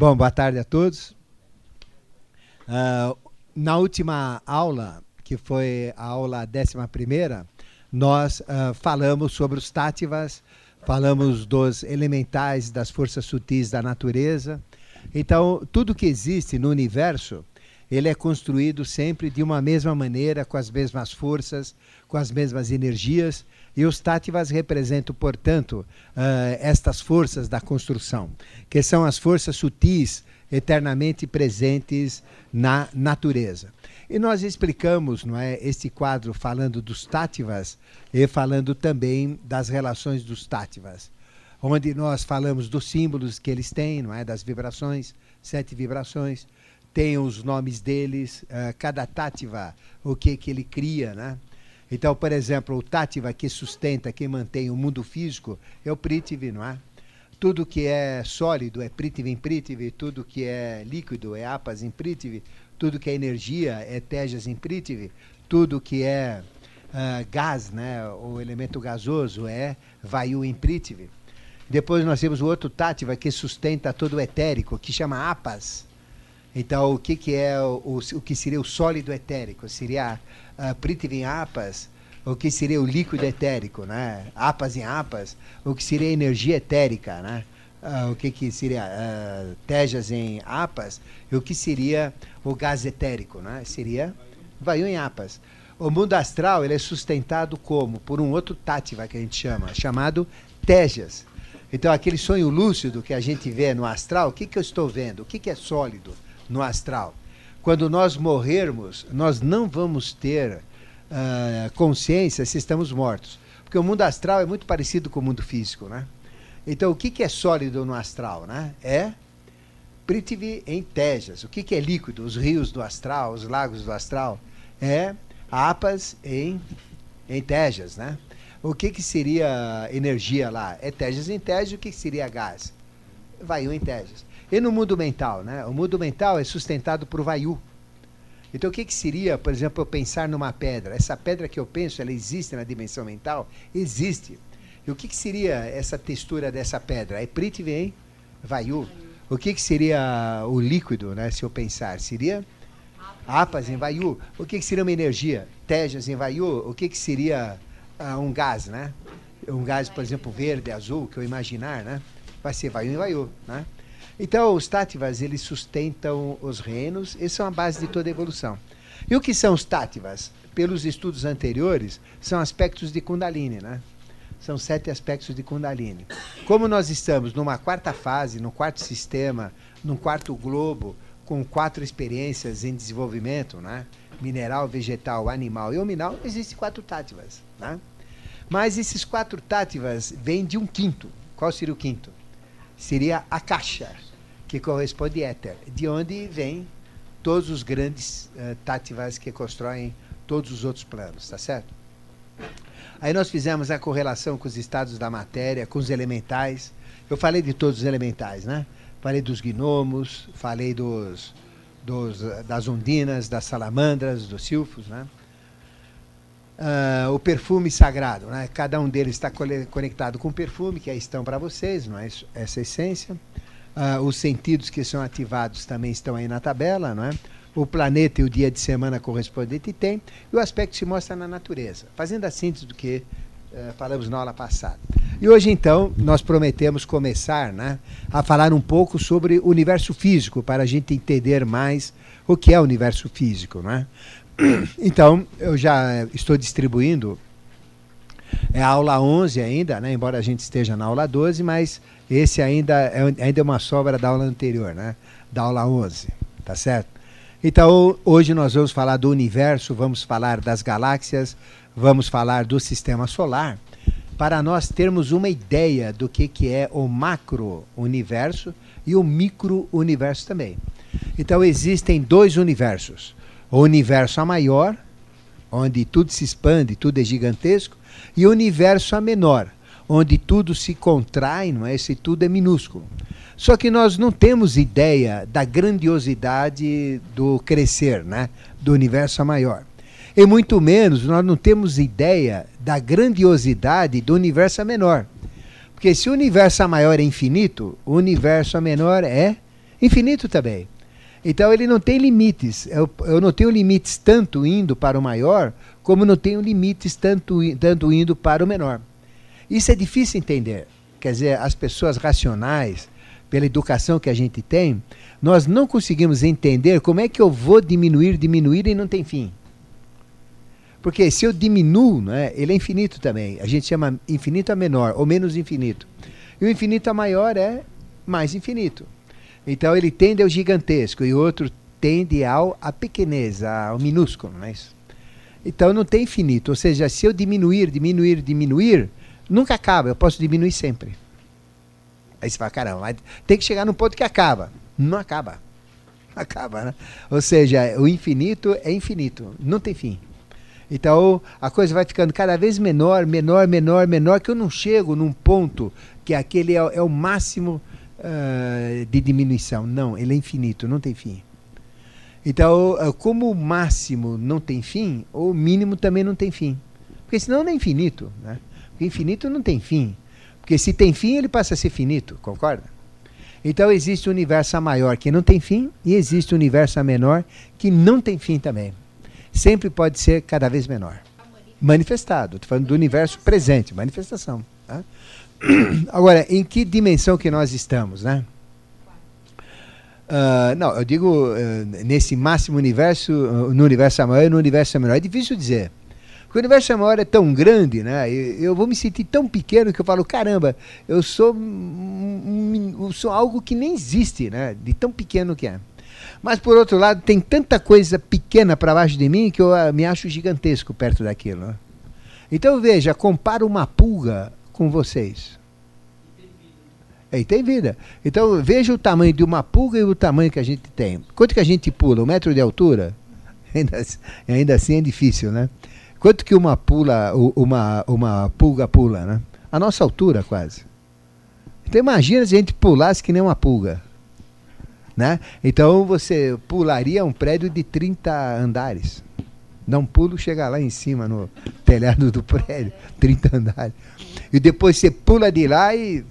Bom, boa tarde a todos. Uh, na última aula, que foi a aula 11, nós uh, falamos sobre os tátivas, falamos dos elementais das forças sutis da natureza. Então, tudo que existe no universo, ele é construído sempre de uma mesma maneira, com as mesmas forças, com as mesmas energias, e os tátivas representam, portanto, uh, estas forças da construção, que são as forças sutis eternamente presentes na natureza. E nós explicamos não é, este quadro falando dos tátivas e falando também das relações dos tátivas, onde nós falamos dos símbolos que eles têm, não é, das vibrações, sete vibrações, tem os nomes deles, uh, cada tátiva, o que, que ele cria, né? Então, por exemplo, o tátiva que sustenta, que mantém o mundo físico é o Prithvi, não é? Tudo que é sólido é Prithvi em Prithvi, tudo que é líquido é Apas em Prithvi, tudo que é energia é Tejas em Prithvi, tudo que é uh, gás, né, o elemento gasoso é Vayu em Prithvi. Depois nós temos o outro tátiva que sustenta todo o etérico, que chama Apas. Então, o que, que é o, o, que seria o sólido etérico? Seria uh, Prithvi em Apas, o que seria o líquido etérico, né? Apas em Apas, o que seria energia etérica, né? Uh, o que, que seria uh, Tejas em Apas, e o que seria o gás etérico, né? Seria Vayu em Apas. O mundo astral ele é sustentado como? Por um outro tátiva que a gente chama, chamado Tejas. Então, aquele sonho lúcido que a gente vê no astral, o que, que eu estou vendo? O que, que é sólido? No astral. Quando nós morrermos, nós não vamos ter uh, consciência se estamos mortos. Porque o mundo astral é muito parecido com o mundo físico, né? Então, o que, que é sólido no astral, né? É Prithvi em Tejas. O que, que é líquido? Os rios do astral, os lagos do astral. É Apas em, em Tejas, né? O que, que seria energia lá? É Tejas em Tejas. O que, que seria gás? Vayu em Tejas. E no mundo mental, né? O mundo mental é sustentado por Vayu. Então, o que, que seria, por exemplo, eu pensar numa pedra? Essa pedra que eu penso, ela existe na dimensão mental? Existe. E o que, que seria essa textura dessa pedra? É Prithvi, hein? Vayu. O que, que seria o líquido, né? Se eu pensar, seria Apas em Vayu. O que, que seria uma energia? Tejas em Vayu. O que, que seria uh, um gás, né? Um gás, por exemplo, verde, azul, que eu imaginar, né? Vai ser Vayu em Vayu, né? Então, os tátivas, eles sustentam os reinos e são a base de toda a evolução. E o que são os tátivas? Pelos estudos anteriores, são aspectos de Kundalini, né? São sete aspectos de Kundalini. Como nós estamos numa quarta fase, no quarto sistema, num quarto globo, com quatro experiências em desenvolvimento, né? Mineral, vegetal, animal e hominal, existem quatro tátivas, né? Mas esses quatro tátivas vêm de um quinto. Qual seria o quinto? Seria a caixa que corresponde a éter, de onde vem todos os grandes uh, tátivas que constroem todos os outros planos, tá certo? Aí nós fizemos a correlação com os estados da matéria, com os elementais. Eu falei de todos os elementais, né? Falei dos gnomos, falei dos, dos das ondinas, das salamandras, dos silfos, né? Uh, o perfume sagrado, né? Cada um deles está conectado com o perfume, que aí estão para vocês, não é? Essa essência. Uh, os sentidos que são ativados também estão aí na tabela, não é? O planeta e o dia de semana correspondente tem, e o aspecto se mostra na natureza, fazendo a síntese do que uh, falamos na aula passada. E hoje, então, nós prometemos começar né, a falar um pouco sobre o universo físico, para a gente entender mais o que é o universo físico. Não é? Então, eu já estou distribuindo é a aula 11 ainda, né, embora a gente esteja na aula 12, mas esse ainda é, ainda é uma sobra da aula anterior, né? Da aula 11, tá certo? Então, hoje nós vamos falar do universo, vamos falar das galáxias, vamos falar do sistema solar, para nós termos uma ideia do que, que é o macro-universo e o micro-universo também. Então, existem dois universos. O universo a maior, onde tudo se expande, tudo é gigantesco, e o universo a menor, onde tudo se contrai, não é? Esse tudo é minúsculo. Só que nós não temos ideia da grandiosidade do crescer, né? Do universo maior. E muito menos nós não temos ideia da grandiosidade do universo menor. Porque se o universo maior é infinito, o universo menor é Infinito também. Então ele não tem limites. Eu, eu não tenho limites tanto indo para o maior, como não tenho limites tanto, tanto indo para o menor. Isso é difícil entender. Quer dizer, as pessoas racionais, pela educação que a gente tem, nós não conseguimos entender como é que eu vou diminuir, diminuir e não tem fim. Porque se eu diminuo, né, ele é infinito também. A gente chama infinito a menor, ou menos infinito. E o infinito a maior é mais infinito. Então ele tende ao gigantesco e o outro tende ao a pequenez, ao minúsculo, não é isso? Então não tem infinito. Ou seja, se eu diminuir, diminuir, diminuir, nunca acaba. Eu posso diminuir sempre. Aí você fala, caramba, tem que chegar no ponto que acaba. Não acaba. Acaba, né? Ou seja, o infinito é infinito, não tem fim. Então a coisa vai ficando cada vez menor, menor, menor, menor, que eu não chego num ponto que aquele é, é o máximo uh, de diminuição. Não, ele é infinito, não tem fim. Então, uh, como o máximo não tem fim, o mínimo também não tem fim. Porque senão não é infinito. Né? Porque infinito não tem fim. Porque se tem fim, ele passa a ser finito, concorda? Então existe um universo maior que não tem fim e existe um universo menor que não tem fim também sempre pode ser cada vez menor. Manifestado, estou falando do universo presente, manifestação. Tá? Agora, em que dimensão que nós estamos, né? Uh, não, eu digo uh, nesse máximo universo, uh, no universo maior e no universo menor. É difícil dizer. Porque o universo maior é tão grande, né? Eu, eu vou me sentir tão pequeno que eu falo, caramba, eu sou, eu sou algo que nem existe, né? De tão pequeno que é. Mas, por outro lado, tem tanta coisa pequena para baixo de mim que eu me acho gigantesco perto daquilo. Né? Então, veja, compara uma pulga com vocês. E tem vida. Então, veja o tamanho de uma pulga e o tamanho que a gente tem. Quanto que a gente pula? Um metro de altura? Ainda, assim, ainda assim é difícil, né? Quanto que uma, pula, uma, uma pulga pula, né? A nossa altura, quase. Então, imagina se a gente pulasse que nem uma pulga. Né? Então você pularia um prédio de 30 andares. Dá um pulo, chega lá em cima no telhado do prédio, 30 andares. E depois você pula de lá e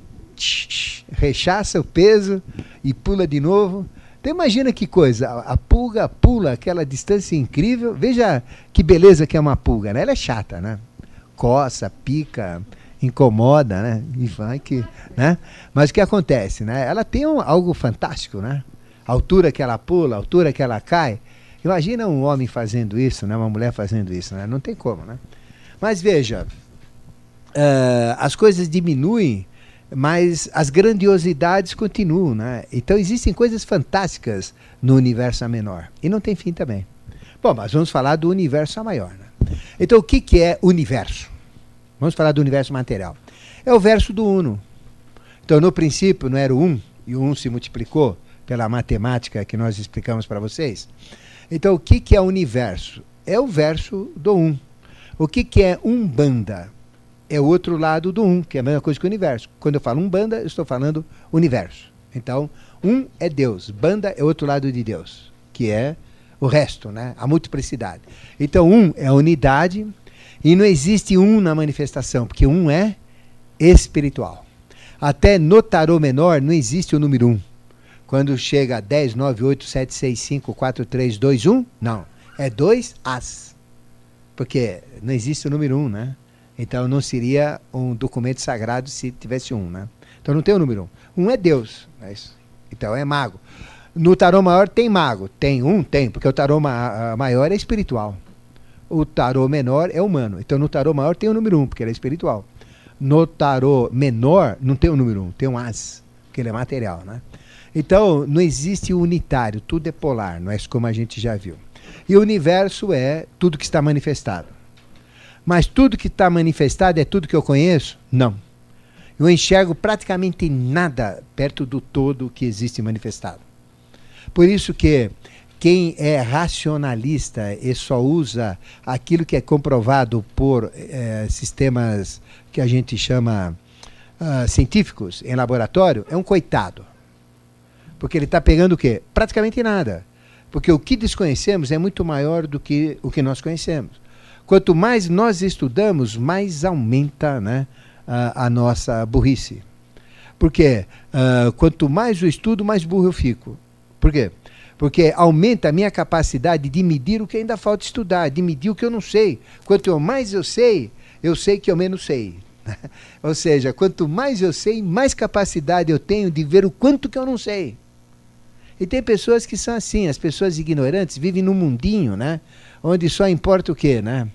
rechaça o peso e pula de novo. Então imagina que coisa, a pulga pula aquela distância incrível. Veja que beleza que é uma pulga, né? Ela é chata, né? Coça, pica, incomoda, né? E vai que, né? Mas o que acontece, né? Ela tem um, algo fantástico, né? a altura que ela pula, a altura que ela cai. Imagina um homem fazendo isso, né? uma mulher fazendo isso, né? não tem como. Né? Mas veja, uh, as coisas diminuem, mas as grandiosidades continuam. Né? Então existem coisas fantásticas no universo menor. E não tem fim também. Bom, mas vamos falar do universo maior. Né? Então o que, que é universo? Vamos falar do universo material. É o verso do Uno. Então no princípio não era o um, e o um se multiplicou pela matemática que nós explicamos para vocês. Então, o que, que é universo? É o verso do um. O que, que é umbanda? É o outro lado do um, que é a mesma coisa que o universo. Quando eu falo umbanda, eu estou falando universo. Então, um é Deus, banda é outro lado de Deus, que é o resto, né? a multiplicidade. Então, um é a unidade e não existe um na manifestação, porque um é espiritual. Até no tarô menor não existe o número um. Quando chega a 10, 9, 8, 7, 6, 5, 4, 3, 2, 1, não. É 2 as. Porque não existe o número 1, né? Então não seria um documento sagrado se tivesse um, né? Então não tem o número 1. Um é Deus. É então é mago. No tarô maior tem mago. Tem um? Tem, porque o tarô ma maior é espiritual. O tarô menor é humano. Então no tarô maior tem o número 1, porque ele é espiritual. No tarô menor não tem o número 1, tem um as, que ele é material, né? Então, não existe unitário, tudo é polar, não é como a gente já viu. E o universo é tudo que está manifestado. Mas tudo que está manifestado é tudo que eu conheço? Não. Eu enxergo praticamente nada perto do todo que existe manifestado. Por isso que quem é racionalista e só usa aquilo que é comprovado por eh, sistemas que a gente chama uh, científicos em laboratório é um coitado. Porque ele está pegando o quê? Praticamente nada. Porque o que desconhecemos é muito maior do que o que nós conhecemos. Quanto mais nós estudamos, mais aumenta né, a, a nossa burrice. Porque uh, quanto mais eu estudo, mais burro eu fico. Por quê? Porque aumenta a minha capacidade de medir o que ainda falta estudar, de medir o que eu não sei. Quanto mais eu sei, eu sei que eu menos sei. Ou seja, quanto mais eu sei, mais capacidade eu tenho de ver o quanto que eu não sei. E tem pessoas que são assim, as pessoas ignorantes vivem num mundinho, né? Onde só importa o quê, né?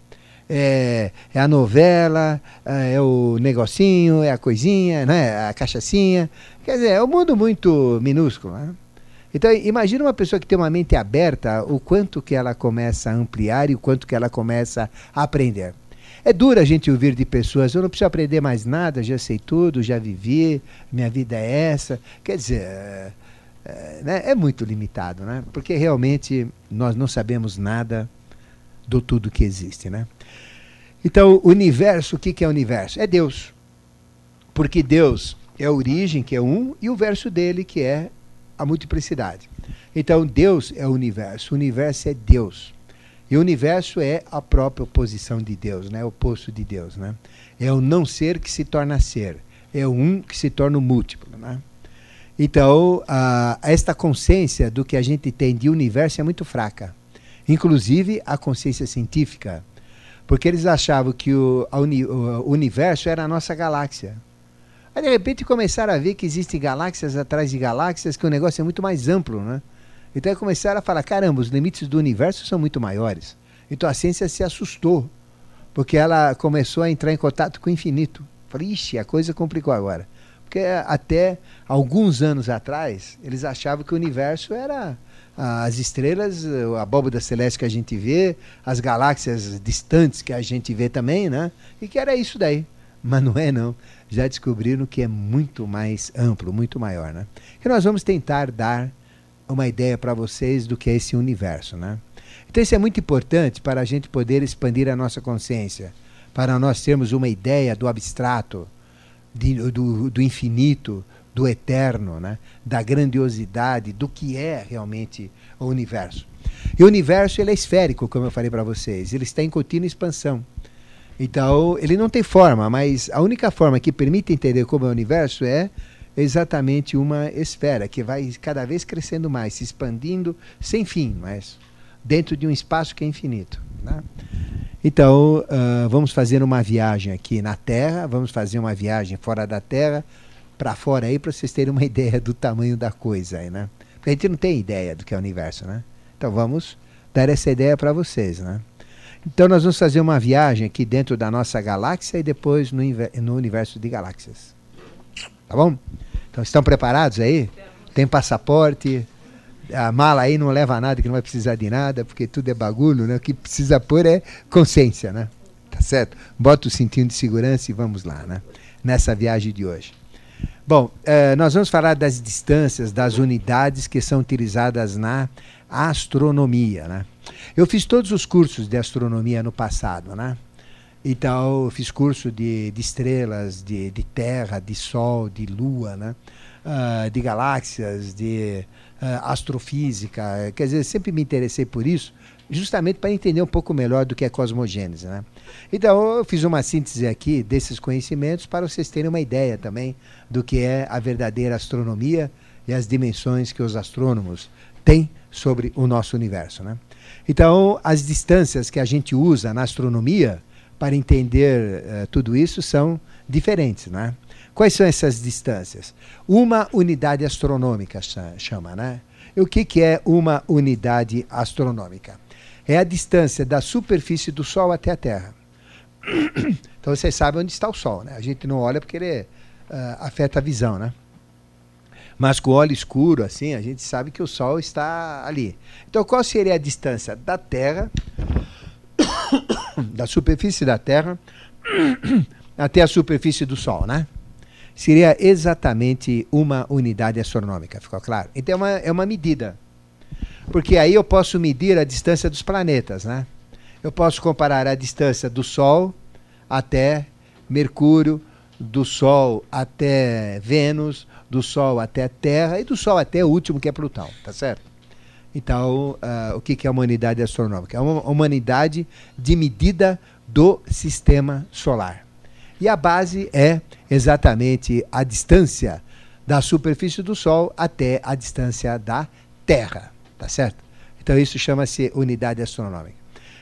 É, é, a novela, é o negocinho, é a coisinha, né? a cachaçinha. Quer dizer, é um mundo muito minúsculo. Né? Então, imagina uma pessoa que tem uma mente aberta, o quanto que ela começa a ampliar e o quanto que ela começa a aprender. É duro a gente ouvir de pessoas, eu não preciso aprender mais nada, já sei tudo, já vivi, minha vida é essa. Quer dizer, é, é, né, é muito limitado, né? Porque realmente nós não sabemos nada do tudo que existe, né? Então, o universo, o que, é o universo? É Deus. Porque Deus é a origem, que é um, e o verso dele, que é a multiplicidade. Então, Deus é o universo. O universo é Deus. E o universo é a própria oposição de Deus, né? o oposto de Deus. Né? É o não ser que se torna ser. É o um que se torna o múltiplo. Né? Então, esta consciência do que a gente tem de universo é muito fraca. Inclusive a consciência científica. Porque eles achavam que o, uni, o universo era a nossa galáxia. Aí de repente começaram a ver que existem galáxias atrás de galáxias, que o negócio é muito mais amplo, né? Então começaram a falar, caramba, os limites do universo são muito maiores. Então a ciência se assustou, porque ela começou a entrar em contato com o infinito. Falei, ixi, a coisa complicou agora. Porque até alguns anos atrás, eles achavam que o universo era as estrelas, a abóbada celeste que a gente vê, as galáxias distantes que a gente vê também, né? E que era isso daí. Mas não é não já descobriram que é muito mais amplo, muito maior. Né? E nós vamos tentar dar uma ideia para vocês do que é esse universo. Né? Então, isso é muito importante para a gente poder expandir a nossa consciência, para nós termos uma ideia do abstrato, de, do, do infinito, do eterno, né? da grandiosidade, do que é realmente o universo. E o universo ele é esférico, como eu falei para vocês, ele está em contínua expansão. Então, ele não tem forma, mas a única forma que permite entender como é o universo é exatamente uma esfera que vai cada vez crescendo mais, se expandindo sem fim, mas dentro de um espaço que é infinito. Né? Então, uh, vamos fazer uma viagem aqui na Terra, vamos fazer uma viagem fora da Terra, para fora aí, para vocês terem uma ideia do tamanho da coisa aí, né? Porque a gente não tem ideia do que é o universo, né? Então vamos dar essa ideia para vocês, né? Então nós vamos fazer uma viagem aqui dentro da nossa galáxia e depois no, no universo de galáxias. Tá bom? Então estão preparados aí? Tem passaporte? A mala aí não leva nada, que não vai precisar de nada, porque tudo é bagulho, né? O que precisa pôr é consciência, né? Tá certo? Bota o cintinho de segurança e vamos lá, né? Nessa viagem de hoje. Bom, eh, nós vamos falar das distâncias, das unidades que são utilizadas na astronomia, né? Eu fiz todos os cursos de astronomia no passado, né? Então, eu fiz curso de, de estrelas, de, de terra, de sol, de lua, né? Uh, de galáxias, de astrofísica. Quer dizer, sempre me interessei por isso, justamente para entender um pouco melhor do que é cosmogênese. Né? Então, eu fiz uma síntese aqui desses conhecimentos para vocês terem uma ideia também do que é a verdadeira astronomia e as dimensões que os astrônomos têm sobre o nosso universo. Né? Então, as distâncias que a gente usa na astronomia para entender uh, tudo isso são diferentes. Né? Quais são essas distâncias? Uma unidade astronômica chama. Né? E o que, que é uma unidade astronômica? É a distância da superfície do Sol até a Terra. Então vocês sabem onde está o Sol. Né? A gente não olha porque ele uh, afeta a visão. Né? Mas com óleo escuro, assim, a gente sabe que o Sol está ali. Então, qual seria a distância da Terra, da superfície da Terra, até a superfície do Sol, né? Seria exatamente uma unidade astronômica, ficou claro? Então, é uma, é uma medida. Porque aí eu posso medir a distância dos planetas, né? Eu posso comparar a distância do Sol até Mercúrio, do Sol até Vênus, do Sol até a Terra e do Sol até o último, que é Plutão, tá certo? Então, uh, o que, que é uma unidade astronômica? É uma, uma unidade de medida do sistema solar. E a base é exatamente a distância da superfície do Sol até a distância da Terra, tá certo? Então isso chama-se unidade astronômica.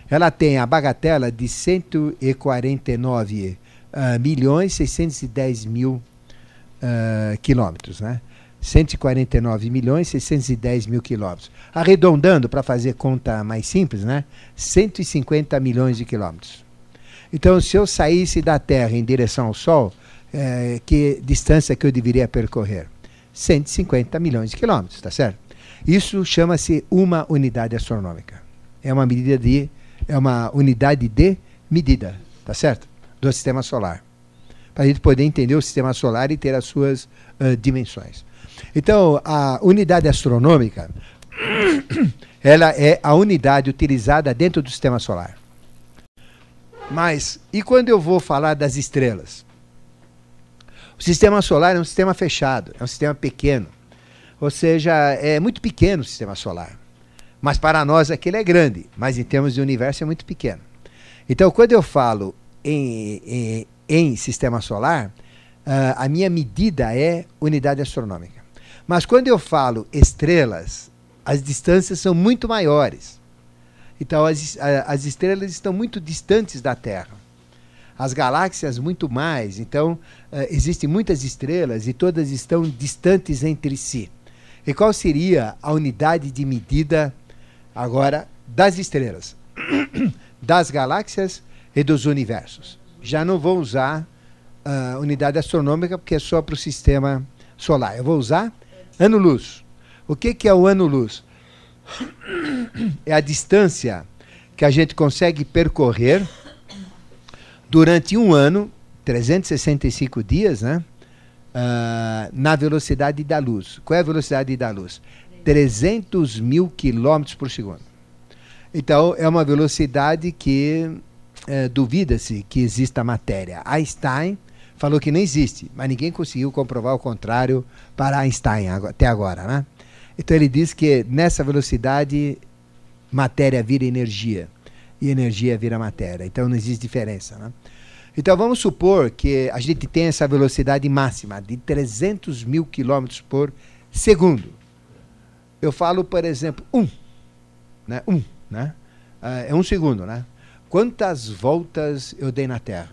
Ela tem a bagatela de 149 uh, milhões 610 mil uh, quilômetros, né? 149 milhões 610 mil quilômetros. Arredondando para fazer conta mais simples, né? 150 milhões de quilômetros. Então, se eu saísse da Terra em direção ao Sol, é, que distância que eu deveria percorrer? 150 milhões de quilômetros, tá certo? Isso chama-se uma unidade astronômica. É uma medida de é uma unidade de medida, tá certo? Do sistema solar. Para a gente poder entender o sistema solar e ter as suas uh, dimensões. Então, a unidade astronômica, ela é a unidade utilizada dentro do sistema solar. Mas, e quando eu vou falar das estrelas? O sistema solar é um sistema fechado, é um sistema pequeno. Ou seja, é muito pequeno o sistema solar. Mas para nós aquele é grande, mas em termos de universo é muito pequeno. Então, quando eu falo em, em, em sistema solar, uh, a minha medida é unidade astronômica. Mas quando eu falo estrelas, as distâncias são muito maiores. Então, as, as estrelas estão muito distantes da Terra. As galáxias, muito mais. Então, uh, existem muitas estrelas e todas estão distantes entre si. E qual seria a unidade de medida agora das estrelas, das galáxias e dos universos? Já não vou usar uh, unidade astronômica porque é só para o sistema solar. Eu vou usar ano-luz. O que, que é o ano-luz? É a distância que a gente consegue percorrer durante um ano, 365 dias, né? uh, na velocidade da luz. Qual é a velocidade da luz? 300 mil quilômetros por segundo. Então, é uma velocidade que uh, duvida-se que exista matéria. Einstein falou que não existe, mas ninguém conseguiu comprovar o contrário para Einstein até agora, né? Então ele diz que nessa velocidade matéria vira energia e energia vira matéria. Então não existe diferença, né? Então vamos supor que a gente tem essa velocidade máxima de 300 mil quilômetros por segundo. Eu falo, por exemplo, um, né? Um, né? Uh, é um segundo, né? Quantas voltas eu dei na Terra?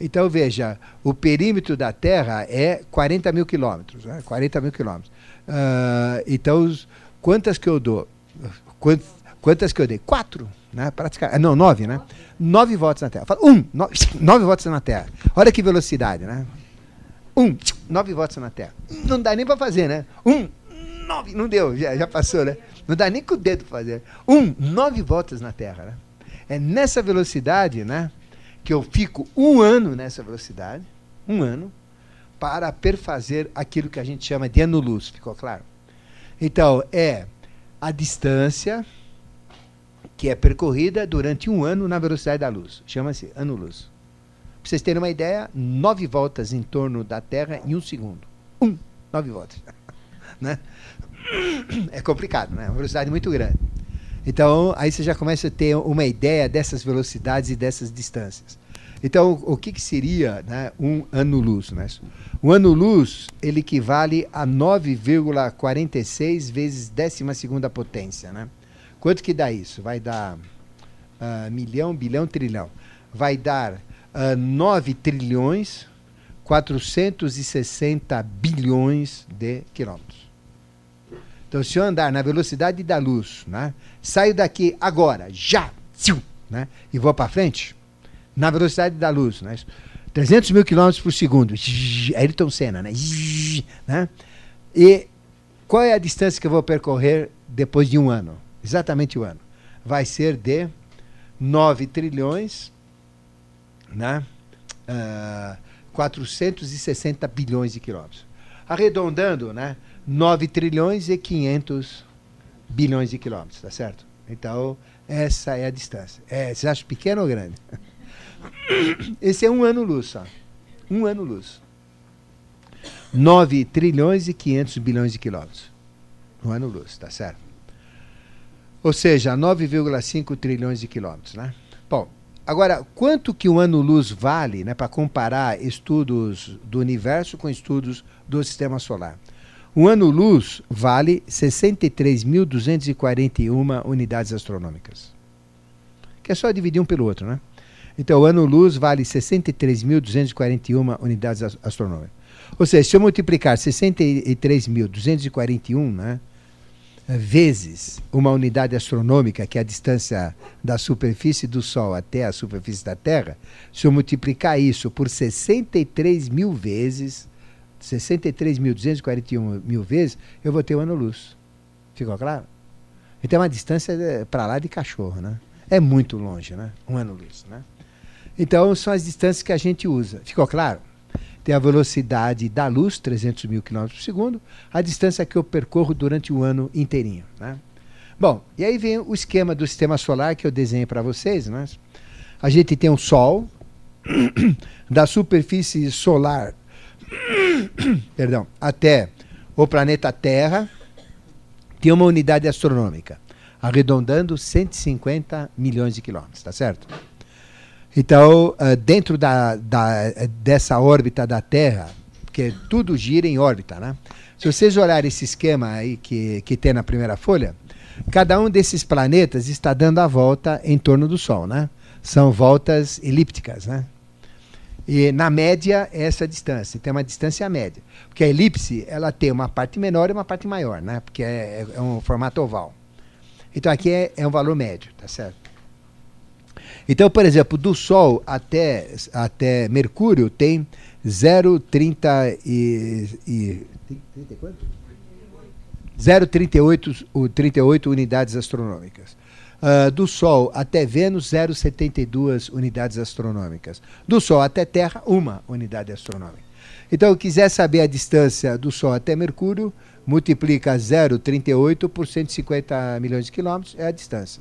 Então veja, o perímetro da Terra é 40 mil quilômetros, né? 40 mil quilômetros. Uh, então quantas que eu dou? Quantas, quantas que eu dei? Quatro né? Praticamente, ah, não, nove, né? Nove voltas na Terra. Fala, um, nove, nove voltas na Terra. Olha que velocidade, né? Um, nove voltas na Terra. Não dá nem para fazer, né? Um, nove, não deu, já, já passou, né? Não dá nem com o dedo para fazer. Um, nove voltas na Terra, né? É nessa velocidade, né? Que eu fico um ano nessa velocidade, um ano, para perfazer aquilo que a gente chama de ano-luz, ficou claro? Então, é a distância que é percorrida durante um ano na velocidade da luz. Chama-se ano-luz. Para vocês terem uma ideia, nove voltas em torno da Terra em um segundo. Um, nove voltas. né? É complicado, né? É uma velocidade muito grande. Então, aí você já começa a ter uma ideia dessas velocidades e dessas distâncias. Então, o que, que seria né, um ano-luz? Né? Um ano-luz ele equivale a 9,46 vezes décima segunda potência. Né? Quanto que dá isso? Vai dar uh, milhão, bilhão, trilhão. Vai dar uh, ah, 9 trilhões 460 bilhões de quilômetros. Então, se eu andar na velocidade da luz, né, saio daqui agora, já, né, e vou para frente, na velocidade da luz, né, 300 mil quilômetros por segundo, Ayrton Senna, né, né, e qual é a distância que eu vou percorrer depois de um ano? exatamente o ano, vai ser de 9 trilhões, né? Uh, ah, 460 bilhões de quilômetros. Arredondando, né? 9 trilhões e 500 bilhões de quilômetros, tá certo? Então, essa é a distância. É, você acha pequeno ou grande? Esse é um ano-luz só. Um ano-luz. 9 trilhões e 500 bilhões de quilômetros. Um ano-luz, tá certo? Ou seja, 9,5 trilhões de quilômetros. Né? Bom, agora, quanto que um ano-luz vale né, para comparar estudos do universo com estudos do sistema solar? Um ano-luz vale 63.241 unidades astronômicas. Que é só dividir um pelo outro, né? Então, o ano-luz vale 63.241 unidades astronômicas. Ou seja, se eu multiplicar 63.241 né, vezes uma unidade astronômica, que é a distância da superfície do Sol até a superfície da Terra, se eu multiplicar isso por 63 mil vezes, 63.241 mil vezes, eu vou ter um ano-luz. Ficou claro? Então é uma distância eh, para lá de cachorro, né? É muito longe, né? Um ano-luz, né? Então são as distâncias que a gente usa. Ficou claro? Tem a velocidade da luz, 300 mil quilômetros por segundo, a distância que eu percorro durante o ano inteirinho, né? Bom, e aí vem o esquema do sistema solar que eu desenhei para vocês, né? A gente tem o Sol, da superfície solar perdão, até o planeta Terra, tem uma unidade astronômica, arredondando 150 milhões de quilômetros, tá certo? Então, uh, dentro da, da, dessa órbita da Terra, porque tudo gira em órbita, né? Se vocês olharem esse esquema aí que, que tem na primeira folha, cada um desses planetas está dando a volta em torno do Sol, né? São voltas elípticas, né? E na média, essa distância. Tem uma distância média. Porque a elipse, ela tem uma parte menor e uma parte maior, né? Porque é, é um formato oval. Então aqui é, é um valor médio, tá certo? Então, por exemplo, do Sol até, até Mercúrio tem 0,30 e, e 0,38 38 unidades astronômicas. Uh, do Sol até Vênus, 0,72 unidades astronômicas. Do Sol até Terra, uma unidade astronômica. Então, quiser saber a distância do Sol até Mercúrio, multiplica 0,38 por 150 milhões de quilômetros, é a distância.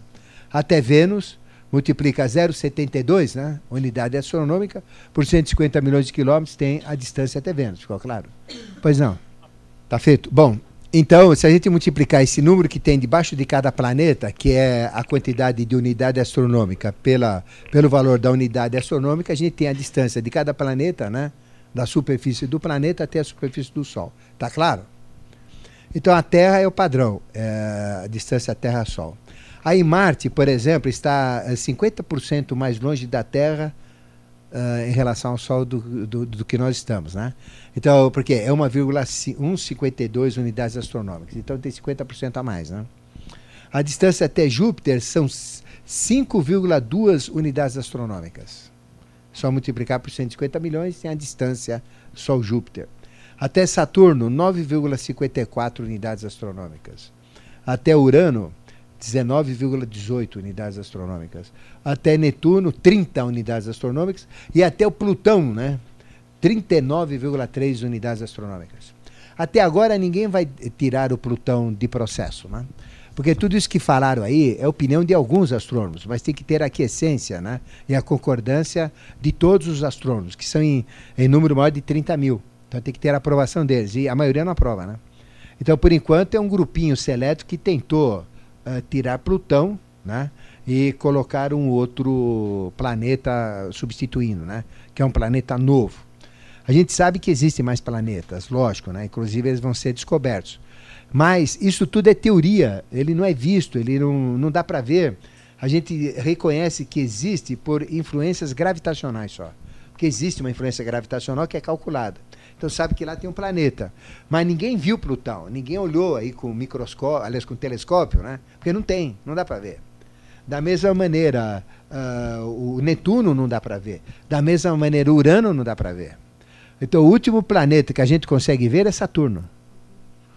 Até Vênus, multiplica 0,72, né, unidade astronômica, por 150 milhões de quilômetros, tem a distância até Vênus, ficou claro? Pois não. Tá feito? Bom, então, se a gente multiplicar esse número que tem debaixo de cada planeta, que é a quantidade de unidade astronômica, pela, pelo valor da unidade astronômica, a gente tem a distância de cada planeta, né? Da superfície do planeta até a superfície do Sol. Tá claro? Então, a Terra é o padrão, é a distância Terra-Sol. Aí, Marte, por exemplo, está 50% mais longe da Terra uh, em relação ao Sol do, do, do, que nós estamos, né? Então, porque é 1,152 unidades astronômicas, então tem 50% a mais, né? A distância até Júpiter são 5,2 unidades astronômicas. Só multiplicar por 150 milhões tem a distância Sol-Júpiter. Até Saturno, 9,54 unidades astronômicas. Até Urano, 19,18 unidades astronômicas. Até Netuno, 30 unidades astronômicas. E até o Plutão, né? 39,3 unidades astronômicas. Até agora ninguém vai tirar o Plutão de processo, né? Porque tudo isso que falaram aí é opinião de alguns astrônomos, mas tem que ter a aquiescência né? e a concordância de todos os astrônomos, que são em, em número maior de 30 mil. Então tem que ter a aprovação deles. E a maioria não aprova, né? Então, por enquanto, é um grupinho seleto que tentou uh, tirar Plutão né, e colocar um outro planeta substituindo, né, que é um planeta novo. A gente sabe que existem mais planetas, lógico, né, inclusive eles vão ser descobertos. Mas isso tudo é teoria, ele não é visto, ele não, não dá para ver. A gente reconhece que existe por influências gravitacionais só. Porque existe uma influência gravitacional que é calculada. Então sabe que lá tem um planeta. Mas ninguém viu Plutão, ninguém olhou aí com microscópio, aliás, com telescópio, né? Porque não tem, não dá para ver. Da mesma maneira, uh, o Netuno não dá para ver. Da mesma maneira, Urano não dá para ver. Então o último planeta que a gente consegue ver é Saturno.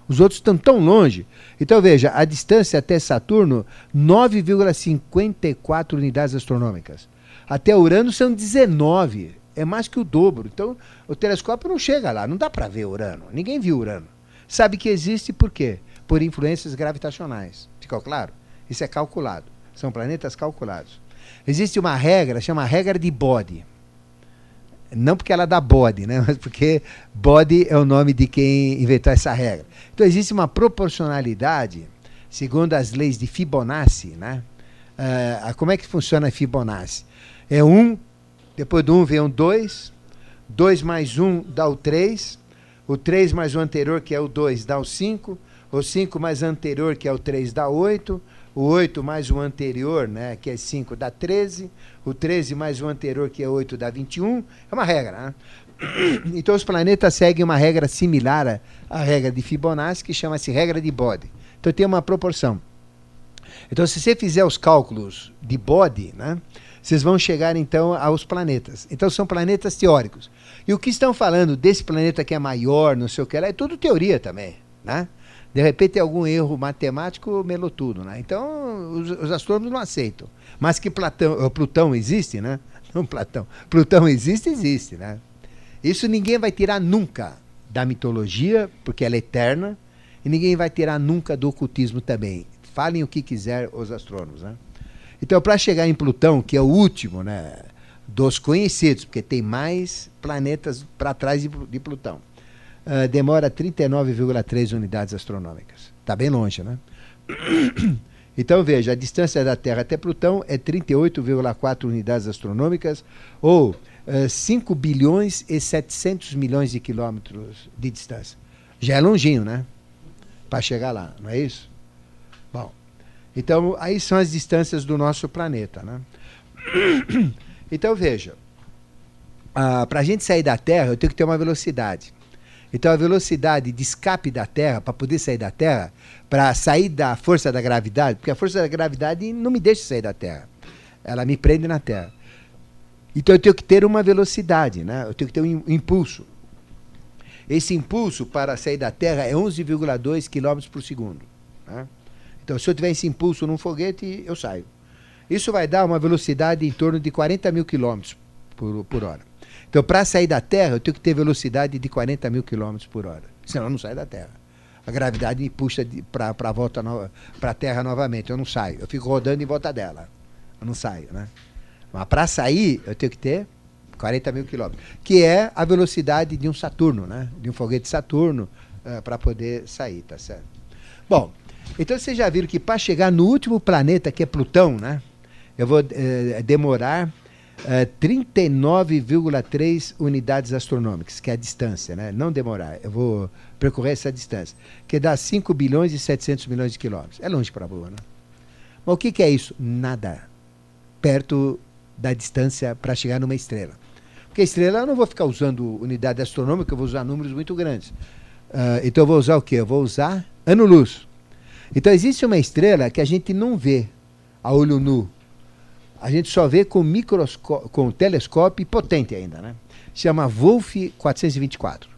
Os outros estão tão longe. Então veja, a distância até Saturno, 9,54 unidades astronômicas. Até Urano são 19 é mais que o dobro. Então, o telescópio não chega lá, não dá para ver Urano. Ninguém viu Urano. Sabe que existe por quê? Por influências gravitacionais. Ficou claro? Isso é calculado. São planetas calculados. Existe uma regra, chama regra de Bode. Não porque ela dá bode, né? mas porque Bode é o nome de quem inventou essa regra. Então existe uma proporcionalidade, segundo as leis de Fibonacci, né? Uh, como é que funciona Fibonacci? É 1, depois do 1 vem um 2, 2 mais 1 dá o 3, o 3 mais o anterior, que é o 2, dá o 5, o 5 mais o anterior, que é o 3, dá 8, o 8 mais o anterior, né, que é 5, dá 13, o 13 mais o anterior, que é 8, dá 21. É uma regra, né? Então os planetas seguem uma regra similar à regra de Fibonacci, que chama-se regra de Bode. Então tem uma proporção. Então se você fizer os cálculos de Bode, né, vocês vão chegar então aos planetas. Então são planetas teóricos. E o que estão falando desse planeta que é maior, não sei o que lá, é tudo teoria também, né? De repente algum erro matemático, melou tudo, né? Então os, os astrônomos não aceitam. Mas que Platão, Plutão existe, né? Não Platão. Plutão existe, existe, né? Isso ninguém vai tirar nunca da mitologia, porque ela é eterna, e ninguém vai tirar nunca do ocultismo também. Falem o que quiser os astrônomos, né? Então, para chegar em Plutão, que é o último, né, dos conhecidos, porque tem mais planetas para trás de, de Plutão uh, demora 39,3 unidades astronômicas. Está bem longe, né? Então veja, a distância da Terra até Plutão é 38,4 unidades astronômicas, ou uh, eh, 5 bilhões e 700 milhões de quilômetros de distância. Já é longinho, né? Para chegar lá, não é isso? Bom, então aí são as distâncias do nosso planeta, né? Então veja, uh, para a gente sair da Terra, eu tenho que ter uma velocidade. Então a velocidade de escape da Terra, para poder sair da Terra, para sair da força da gravidade, porque a força da gravidade não me deixa sair da Terra. Ela me prende na Terra. Então eu tenho que ter uma velocidade, né? eu tenho que ter um impulso. Esse impulso para sair da Terra é 11,2 km por segundo. Né? Então, se eu tiver esse impulso num foguete, eu saio. Isso vai dar uma velocidade em torno de 40 mil quilômetros por, por hora. Então, para sair da Terra, eu tenho que ter velocidade de 40 mil quilômetros por hora. Senão eu não saio da Terra. A gravidade me puxa para a volta para a Terra novamente. Eu não saio. Eu fico rodando em volta dela. Eu não saio, né? Mas para sair, eu tenho que ter 40 mil quilômetros. Que é a velocidade de um Saturno, né? De um foguete Saturno, uh, eh, para poder sair, tá certo? Bom, então vocês já viram que para chegar no último planeta, que é Plutão, né? Eu vou uh, demorar 39,3 é, unidades astronômicas, que é a distância, né? não demorar, eu vou percorrer essa distância, que dá 5 bilhões e 700 milhões de quilômetros. É longe para voar, né? Mas o que, que é isso? Nada. Perto da distância para chegar numa estrela. Porque a estrela eu não vou ficar usando unidade astronômica, eu vou usar números muito grandes. Uh, então eu vou usar o quê? Eu vou usar ano-luz. Então existe uma estrela que a gente não vê a olho nu a gente só vê com com telescópio potente ainda, né? Chama Wolf 424,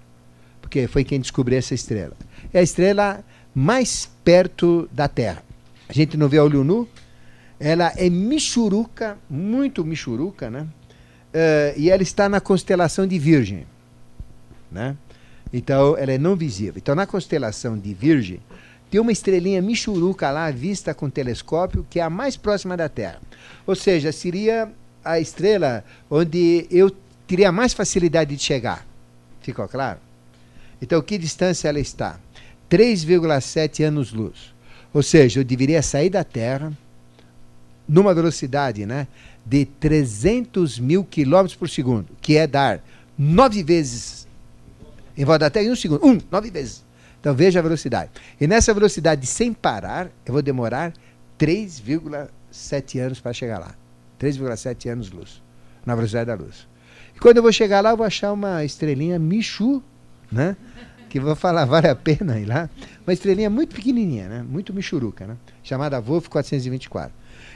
porque foi quem descobriu essa estrela. É a estrela mais perto da Terra. A gente não vê a olho nu. Ela é michuruca, muito michuruca, né? Uh, e ela está na constelação de Virgem, né? Então ela é não visível. Então na constelação de Virgem tem uma estrelinha Michuruca lá, vista com telescópio, que é a mais próxima da Terra. Ou seja, seria a estrela onde eu teria mais facilidade de chegar. Ficou claro? Então, que distância ela está? 3,7 anos-luz. Ou seja, eu deveria sair da Terra numa velocidade né, de 300 mil quilômetros por segundo, que é dar nove vezes em volta da Terra em um segundo. Um, nove vezes. Então veja a velocidade. E nessa velocidade sem parar, eu vou demorar 3,7 anos para chegar lá. 3,7 anos luz. Na velocidade da luz. E quando eu vou chegar lá, eu vou achar uma estrelinha Michu, né? Que vou falar, vale a pena ir lá. Uma estrelinha muito pequenininha, né? Muito michuruca, né? Chamada Wolf 424.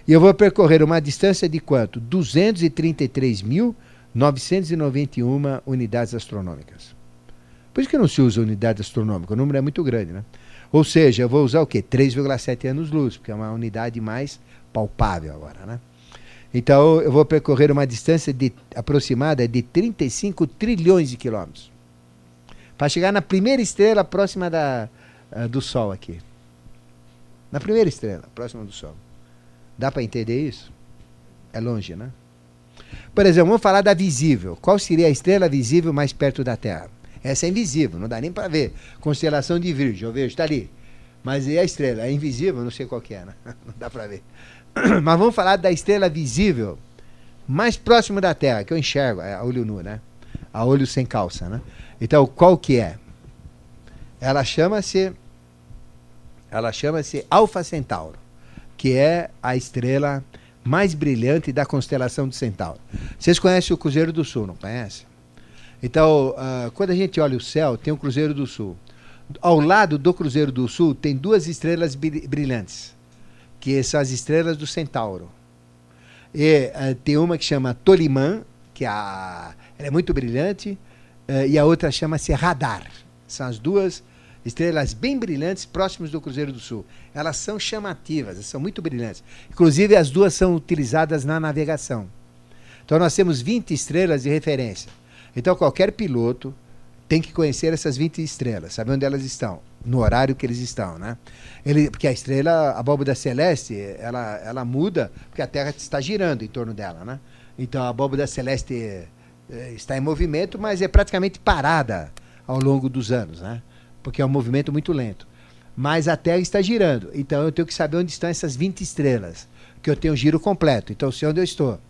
E eu vou percorrer uma distância de quanto? 233.991 unidades astronômicas. Por isso que não se usa unidade astronômica, o número é muito grande, né? Ou seja, eu vou usar o quê? 3,7 anos-luz, porque é uma unidade mais palpável agora, né? Então, eu vou percorrer uma distância de, aproximada de 35 trilhões de quilômetros. Para chegar na primeira estrela próxima da, uh, do Sol aqui. Na primeira estrela, próxima do Sol. Dá para entender isso? É longe, né? Por exemplo, vamos falar da visível. Qual seria a estrela visível mais perto da Terra? Essa é invisível, não dá nem para ver. Constelação de Virgem, eu vejo, está ali. Mas e a estrela? É invisível, não sei qual que é, né? não dá para ver. Mas vamos falar da estrela visível mais próximo da Terra, que eu enxergo, é a olho nu, né? A olho sem calça, né? Então, qual que é? Ela chama-se ela chama-se Alfa Centauro, que é a estrela mais brilhante da constelação de Centauro. Vocês conhecem o Cruzeiro do Sul, não conhecem? Então, uh, quando a gente olha o céu, tem o Cruzeiro do Sul. Ao lado do Cruzeiro do Sul tem duas estrelas brilhantes, que são as estrelas do Centauro. E uh, tem uma que chama Tolimã, que é a, ela é muito brilhante, uh, e a outra chama-se Radar. São as duas estrelas bem brilhantes próximas do Cruzeiro do Sul. Elas são chamativas, são muito brilhantes. Inclusive, as duas são utilizadas na navegação. Então, nós temos 20 estrelas de referência. Então, qualquer piloto tem que conhecer essas 20 estrelas, saber onde elas estão, no horário que eles estão, né? Ele, porque a estrela, a abóbora celeste, ela, ela muda porque a Terra está girando em torno dela, né? Então, a abóbora celeste eh, está em movimento, mas é praticamente parada ao longo dos anos, né? porque é um movimento muito lento. Mas a Terra está girando, então eu tenho que saber onde estão essas 20 estrelas, que eu tenho o giro completo, então eu sei onde eu estou.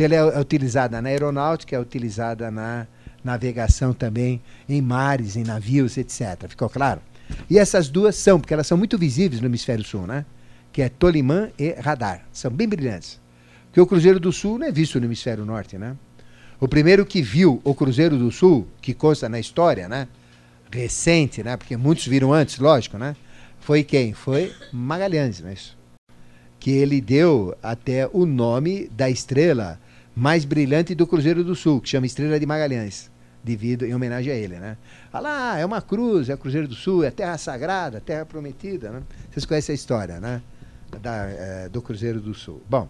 Então ela é, é utilizada na aeronáutica, é utilizada na navegação também, em mares, em navios, etc. Ficou claro? E essas duas são, porque elas são muito visíveis no hemisfério sul, né? Que é Tolimã e Radar. São bem brilhantes. Porque o Cruzeiro do Sul não é visto no hemisfério norte, né? O primeiro que viu o Cruzeiro do Sul, que consta na história, né? recente, né? Porque muitos viram antes, lógico, né? Foi quem? Foi Magalhães, não é isso? Que ele deu até o nome da estrela mais brilhante do Cruzeiro do Sul, que chama Estrela de Magalhães, devido em homenagem a ele, né? Ah lá, é uma cruz, é o Cruzeiro do Sul, é terra sagrada, terra prometida, né? Vocês conhecem a história, né? Da, é, do Cruzeiro do Sul. Bom,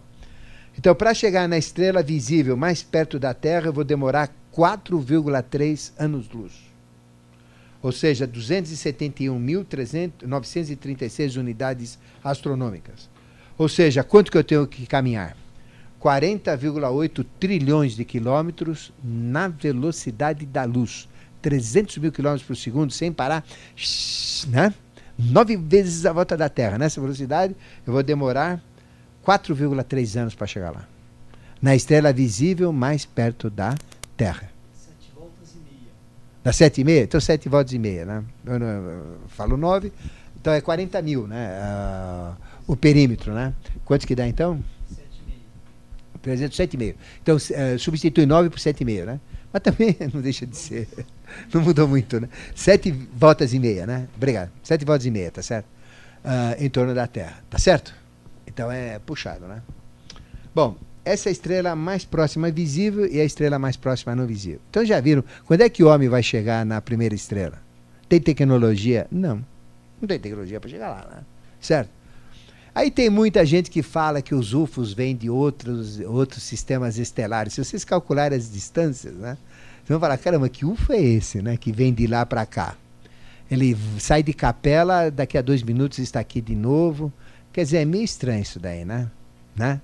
então para chegar na estrela visível mais perto da Terra, eu vou demorar 4,3 anos-luz ou seja, 271.936 unidades astronômicas. Ou seja, quanto que eu tenho que caminhar? 40,8 trilhões de quilômetros na velocidade da luz. 300 mil quilômetros por segundo, sem parar, né? nove vezes a volta da Terra. Nessa velocidade, eu vou demorar 4,3 anos para chegar lá. Na estrela visível mais perto da Terra. Dá sete e meia? Então sete voltas e meia, né? Eu, eu, eu falo nove, então é 40 mil, né? Uh, o perímetro, né? Quanto que dá então? E meio. Então uh, substitui 9 por 7,5, né? Mas também não deixa de ser. Não mudou muito, né? Sete voltas e meia, né? Obrigado. Sete voltas e meia, tá certo? Uh, em torno da Terra, tá certo? Então é puxado, né? Bom, essa é a estrela mais próxima visível e a estrela mais próxima não visível. Então já viram, quando é que o homem vai chegar na primeira estrela? Tem tecnologia? Não. Não tem tecnologia para chegar lá, né? Certo? Aí tem muita gente que fala que os UFOs vêm de outros, outros sistemas estelares. Se vocês calcularem as distâncias, né? Vocês vão falar, caramba, que UFO é esse, né? Que vem de lá para cá. Ele sai de capela, daqui a dois minutos está aqui de novo. Quer dizer, é meio estranho isso daí, né? né?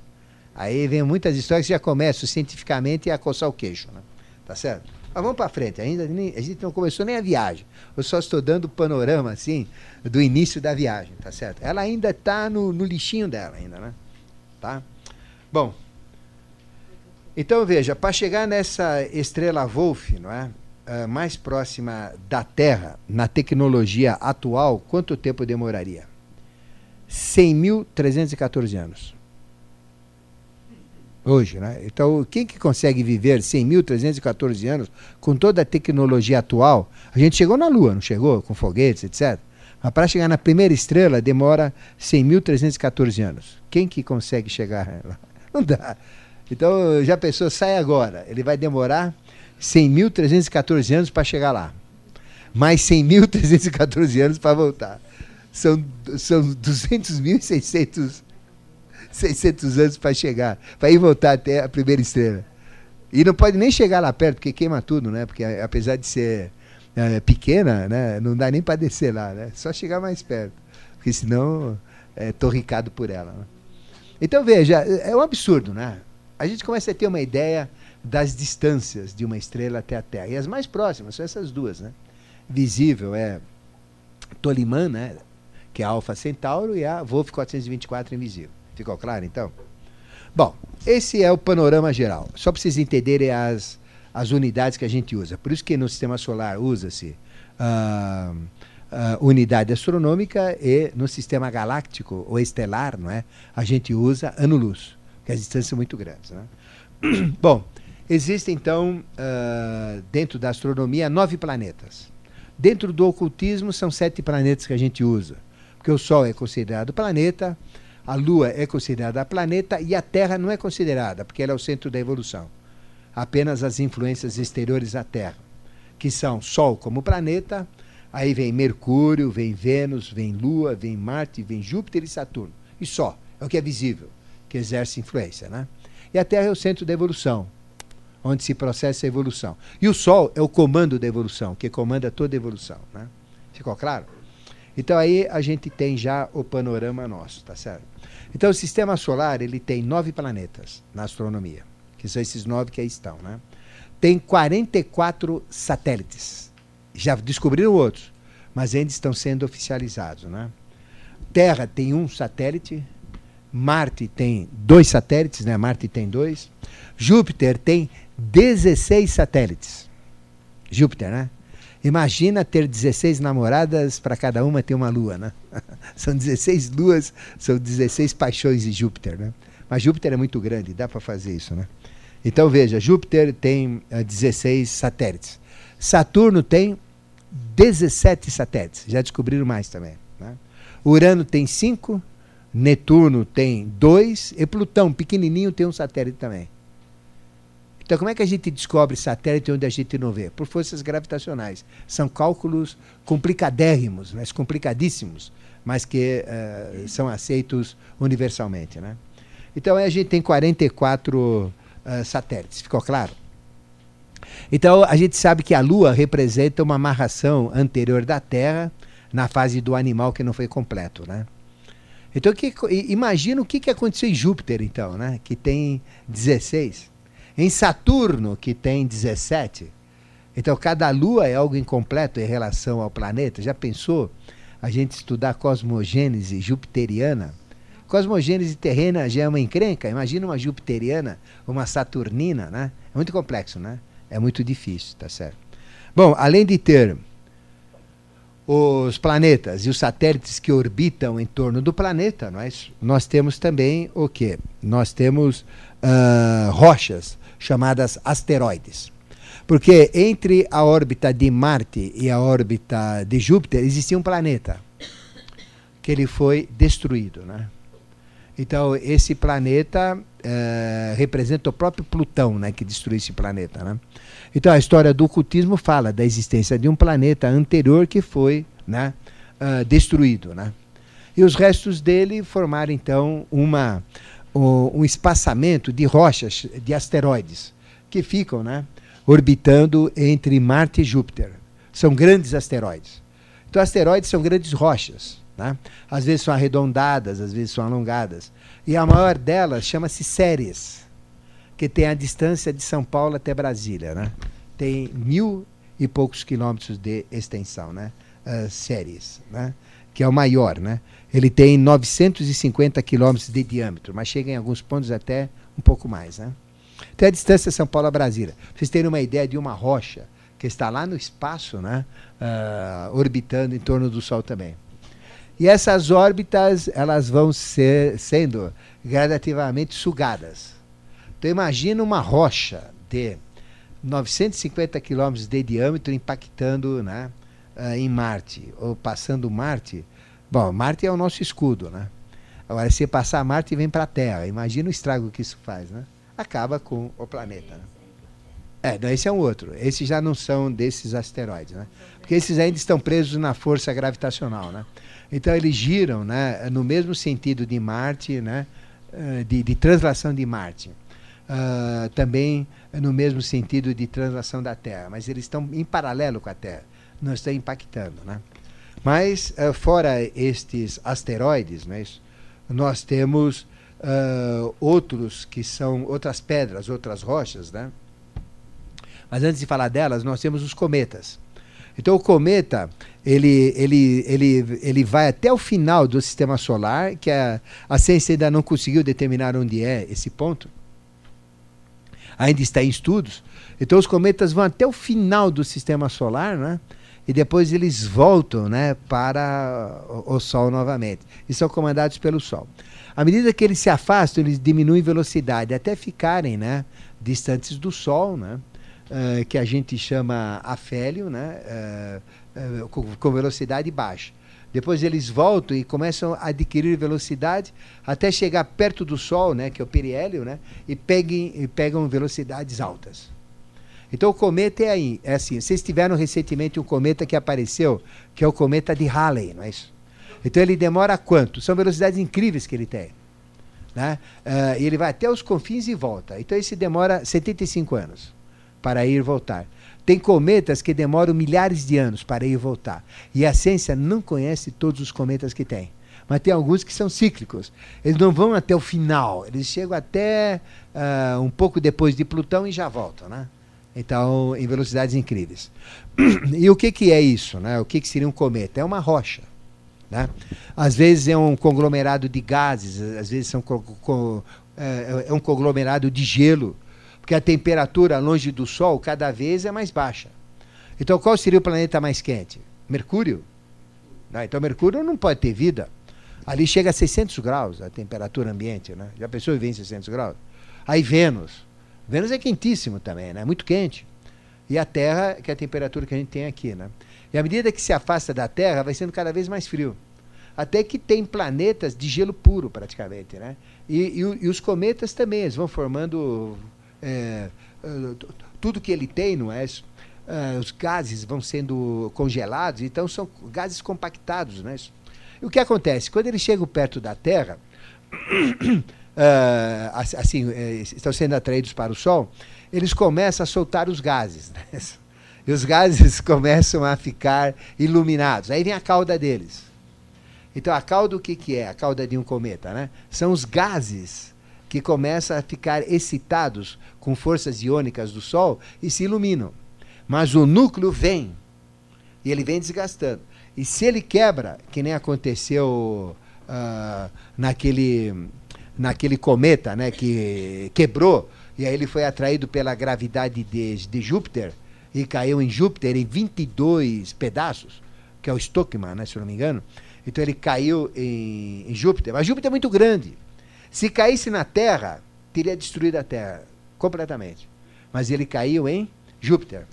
Aí vem muitas histórias que já começam cientificamente a coçar o queixo, né? Tá certo? Mas vamos para frente, ainda nem, a gente não começou nem a viagem. Eu só estou dando o panorama, assim, do início da viagem, tá certo? Ela ainda está no, no lixinho dela, ainda, né? Tá? Bom, então veja, para chegar nessa estrela Wolf, não é? Uh, mais próxima da Terra, na tecnologia atual, quanto tempo demoraria? 100.314 anos hoje. Né? Então, quem que consegue viver 100.314 anos com toda a tecnologia atual? A gente chegou na Lua, não chegou? Com foguetes, etc. Mas para chegar na primeira estrela demora 100.314 anos. Quem que consegue chegar lá? Não dá. Então, já pensou, sai agora. Ele vai demorar 100.314 anos para chegar lá. Mais 100.314 anos para voltar. São, são 200.600 600 anos para chegar, para ir voltar até a primeira estrela. E não pode nem chegar lá perto, porque queima tudo, né? Porque apesar de ser é, pequena, né? Não dá nem para descer lá, né? Só chegar mais perto, porque senão é torricado por ela. Né? Então veja, é um absurdo, né? A gente começa a ter uma ideia das distâncias de uma estrela até a Terra. E as mais próximas são essas duas, né? Visível é Tolimã, né? Que é a Alfa Centauro, e a Wolf 424 invisível. Ficou claro, então? Bom, esse é o panorama geral. Só para vocês entenderem as, as unidades que a gente usa. Por isso que no sistema solar usa-se uh, uh, unidade astronômica e no sistema galáctico ou estelar, não é? A gente usa ano-luz, que as distâncias são muito grandes. Né? Bom, existem então, uh, dentro da astronomia, nove planetas. Dentro do ocultismo, são sete planetas que a gente usa. Porque o Sol é considerado planeta, a Lua é considerada planeta e a Terra não é considerada, porque ela é o centro da evolução apenas as influências exteriores à Terra, que são Sol como planeta, aí vem Mercúrio, vem Vênus, vem Lua, vem Marte, vem Júpiter e Saturno. E só, é o que é visível, que exerce influência. Né? E a Terra é o centro da evolução, onde se processa a evolução. E o Sol é o comando da evolução, que comanda toda a evolução. Né? Ficou claro? Então aí a gente tem já o panorama nosso, tá certo? Então o sistema solar ele tem nove planetas na astronomia que são esses nove que aí estão. Né? Tem 44 satélites. Já descobriram outros, mas ainda estão sendo oficializados. Né? Terra tem um satélite, Marte tem dois satélites, né? Marte tem dois. Júpiter tem 16 satélites. Júpiter, né? Imagina ter 16 namoradas para cada uma ter uma lua, né? são 16 luas, são 16 paixões de Júpiter, né? Mas Júpiter é muito grande, dá para fazer isso, né? Então veja, Júpiter tem uh, eh, 16 satélites. Saturno tem 17 satélites. Já descobriram mais também. Né? Urano tem 5, Netuno tem 2 e Plutão, pequenininho, tem um satélite também. Então, como é que a gente descobre satélite onde a gente não vê? Por forças gravitacionais. São cálculos complicadérrimos, mas complicadíssimos, mas que uh, são aceitos universalmente. Né? Então, a gente tem 44 uh, satélites. Ficou claro? Então, a gente sabe que a Lua representa uma amarração anterior da Terra na fase do animal que não foi completo, né? Então, que, imagina o que, que aconteceu em Júpiter, então, né? Que tem 16. Em Saturno, que tem 17. Então, cada lua é algo incompleto em relação ao planeta. Já pensou a gente estudar cosmogênese jupiteriana? Cosmogênese terrena já é uma encrenca. Imagina uma jupiteriana, uma saturnina, né? É muito complexo, né? É muito difícil, tá certo? Bom, além de ter os planetas e os satélites que orbitam em torno do planeta, nós, nós temos também o quê? Nós temos uh, rochas chamadas asteroides. Porque entre a órbita de Marte e a órbita de Júpiter existia um planeta que ele foi destruído, né? Então, esse planeta é, representa o próprio Plutão, né, que destruiu esse planeta. Né? Então, a história do ocultismo fala da existência de um planeta anterior que foi né, uh, destruído. Né? E os restos dele formaram, então, uma, um, espaçamento de rochas, de asteroides, que ficam né, orbitando entre Marte e Júpiter. São grandes asteroides. Então, asteroides são grandes rochas. Né? Às vezes são arredondadas, às vezes são alongadas. E a maior delas chama-se Séries, que tem a distância de São Paulo até Brasília. Né? Tem mil e poucos quilômetros de extensão, né? Uh, Séries, né? que é o maior. Né? Ele tem 950 quilômetros de diâmetro, mas chega em alguns pontos até um pouco mais. Né? Tem a distância São Paulo a Brasília. Pra vocês terem uma ideia de uma rocha que está lá no espaço, né? Uh, orbitando em torno do Sol também. E essas órbitas elas vão ser, sendo gradativamente sugadas. Então imagina uma rocha de 950 quilômetros de diâmetro impactando né, uh, em Marte, ou passando Marte. Bom, Marte é o nosso escudo, né? Agora, se passar Marte e vem para a Terra, imagina o estrago que isso faz, né? Acaba com o planeta. Né? É, não, esse é um outro. Esses já não são desses asteroides, né? Porque esses ainda estão presos na força gravitacional, né? Então eles giram né, no mesmo sentido de Marte, né, eh, de, de translação de Marte. Uh, também no mesmo sentido de translação da Terra, mas eles estão em paralelo com a Terra, não estão impactando. Né? Mas, uh, fora estes asteroides, né, nós temos uh, outros que são outras pedras, outras rochas. Né? Mas antes de falar delas, nós temos os cometas. Então o cometa ele, ele, ele, ele vai até o final do sistema solar, que a, a ciência ainda não conseguiu determinar onde é esse ponto. Ainda está em estudos. Então os cometas vão até o final do sistema solar, né? E depois eles voltam né, para o, Sol novamente. E são comandados pelo Sol. À medida que eles se afastam, eles diminuem velocidade até ficarem né, distantes do Sol, né? Uh, que a gente chama afélio, né? Uh, uh, com, com, velocidade baixa. Depois eles voltam e começam a adquirir velocidade até chegar perto do Sol, né? que é o periélio, né? e, peguem, e pegam velocidades altas. Então o cometa é aí, é assim. Vocês tiveram recentemente um cometa que apareceu, que é o cometa de Halley, não é isso? Então ele demora quanto? São velocidades incríveis que ele tem. Né? Uh, ele vai até os confins e volta. Então esse demora 75 anos para ir e voltar. Tem cometas que demoram milhares de anos para ir e voltar. E a ciência não conhece todos os cometas que tem. Mas tem alguns que são cíclicos. Eles não vão até o final. Eles chegam até uh, um pouco depois de Plutão e já voltam. Né? Então, em velocidades incríveis. E o que, que é isso? Né? O que, que seria um cometa? É uma rocha. Né? Às vezes é um conglomerado de gases, às vezes são é, é um conglomerado de gelo, porque a temperatura longe do Sol cada vez é mais baixa. Então, qual seria o planeta mais quente? Mercúrio. Né? Então, Mercúrio não pode ter vida. Ali chega a 600 graus a temperatura ambiente. Né? Já pensou em 600 graus? Aí Vênus. Vênus é quentíssimo também, né? muito quente. E a Terra, que é a temperatura que a gente tem aqui. Né? E à medida que se afasta da Terra, vai sendo cada vez mais frio. Até que tem planetas de gelo puro, praticamente. Né? E, e, e os cometas também, eles vão formando é, é tudo que ele tem, não é? Uh, os gases vão sendo congelados, então são gases compactados. Né? E o que acontece? Quando eles chegam perto da Terra, uh, assim, estão sendo atraídos para o Sol, eles começam a soltar os gases. Né? E os gases começam a ficar iluminados. Aí vem a cauda deles. Então, a cauda, o que, que é? A cauda de um cometa, né? São os gases que começam a ficar excitados com forças iônicas do Sol e se iluminam. Mas o núcleo vem, e ele vem desgastando. E se ele quebra, que nem aconteceu uh, naquele, naquele cometa né, que quebrou, e aí ele foi atraído pela gravidade de, de Júpiter, e caiu em Júpiter em 22 pedaços, que é o Stockman, né, se eu não me engano. Então ele caiu em, em Júpiter. Mas Júpiter é muito grande. Se caísse na Terra, teria destruído a Terra completamente. Mas ele caiu em Júpiter.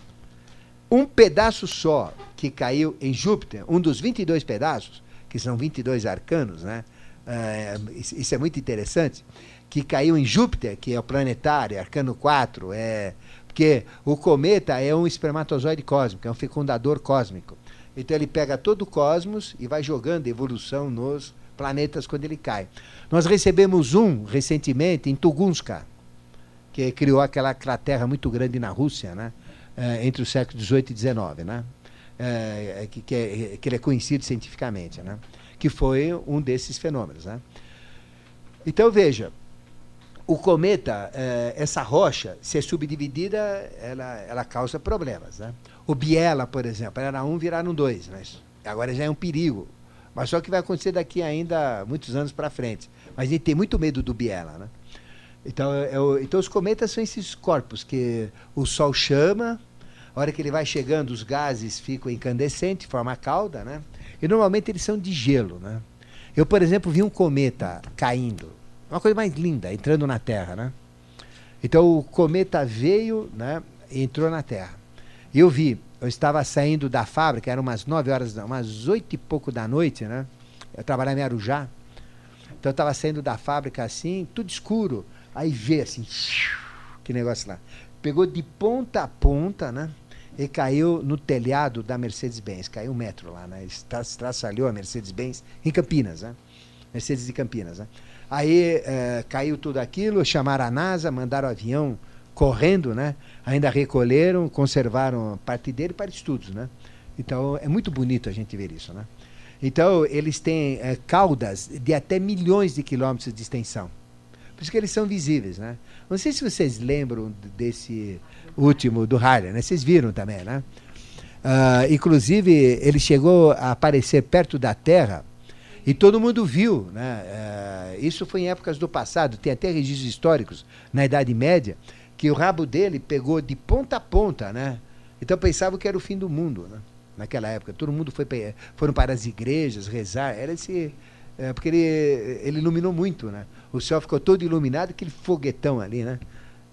Um pedaço só que caiu em Júpiter, um dos 22 pedaços, que são 22 arcanos, né? É, isso é muito interessante, que caiu em Júpiter, que é o planetário, arcano 4, é porque o cometa é um espermatozoide cósmico, é um fecundador cósmico. Então ele pega todo o cosmos e vai jogando evolução nos planetas quando ele cai. Nós recebemos um recentemente em Tugunska, que criou aquela cratera muito grande na Rússia, né? É, entre os séculos XVIII e XIX, né? É, que, que, é, que ele é conhecido cientificamente, né? Que foi um desses fenômenos. Né? Então veja, o cometa, eh, essa rocha, se é subdividida, ela, ela causa problemas. Né? O Biela, por exemplo, era um, viraram dois. Né? Agora já é um perigo. Mas só que vai acontecer daqui ainda muitos anos para frente. Mas a gente tem muito medo do Biela. Né? Então, é então, os cometas são esses corpos que o Sol chama, a hora que ele vai chegando, os gases ficam incandescentes, forma a cauda, né? E normalmente eles são de gelo, né? Eu, por exemplo, vi um cometa caindo uma coisa mais linda, entrando na Terra, né? Então o cometa veio, né? E entrou na Terra. E eu vi, eu estava saindo da fábrica, eram umas 9 horas, umas 8 e pouco da noite, né? Eu trabalhava em Arujá. Então eu estava saindo da fábrica assim, tudo escuro. Aí vê assim, que negócio lá. Pegou de ponta a ponta, né? E caiu no telhado da Mercedes-Benz. Caiu um metro lá, né? Estraçalhou a Mercedes-Benz em Campinas, né? Mercedes de Campinas, né? Aí é, caiu tudo aquilo, chamaram a NASA, mandaram o avião correndo, né? Ainda recolheram, conservaram parte dele para estudos, né? Então é muito bonito a gente ver isso, né? Então eles têm é, caudas de até milhões de quilômetros de extensão. Por isso que eles são visíveis, né? Não sei se vocês lembram desse último do Harley, né? Vocês viram também, né? Uh, inclusive, ele chegou a aparecer perto da Terra e todo mundo viu. Né? Uh, isso foi em épocas do passado, tem até registros históricos na Idade Média, que o rabo dele pegou de ponta a ponta. Né? Então pensavam que era o fim do mundo. Né? Naquela época, todo mundo foi foram para as igrejas rezar. Era esse. É, porque ele, ele iluminou muito, né? O céu ficou todo iluminado, aquele foguetão ali, né?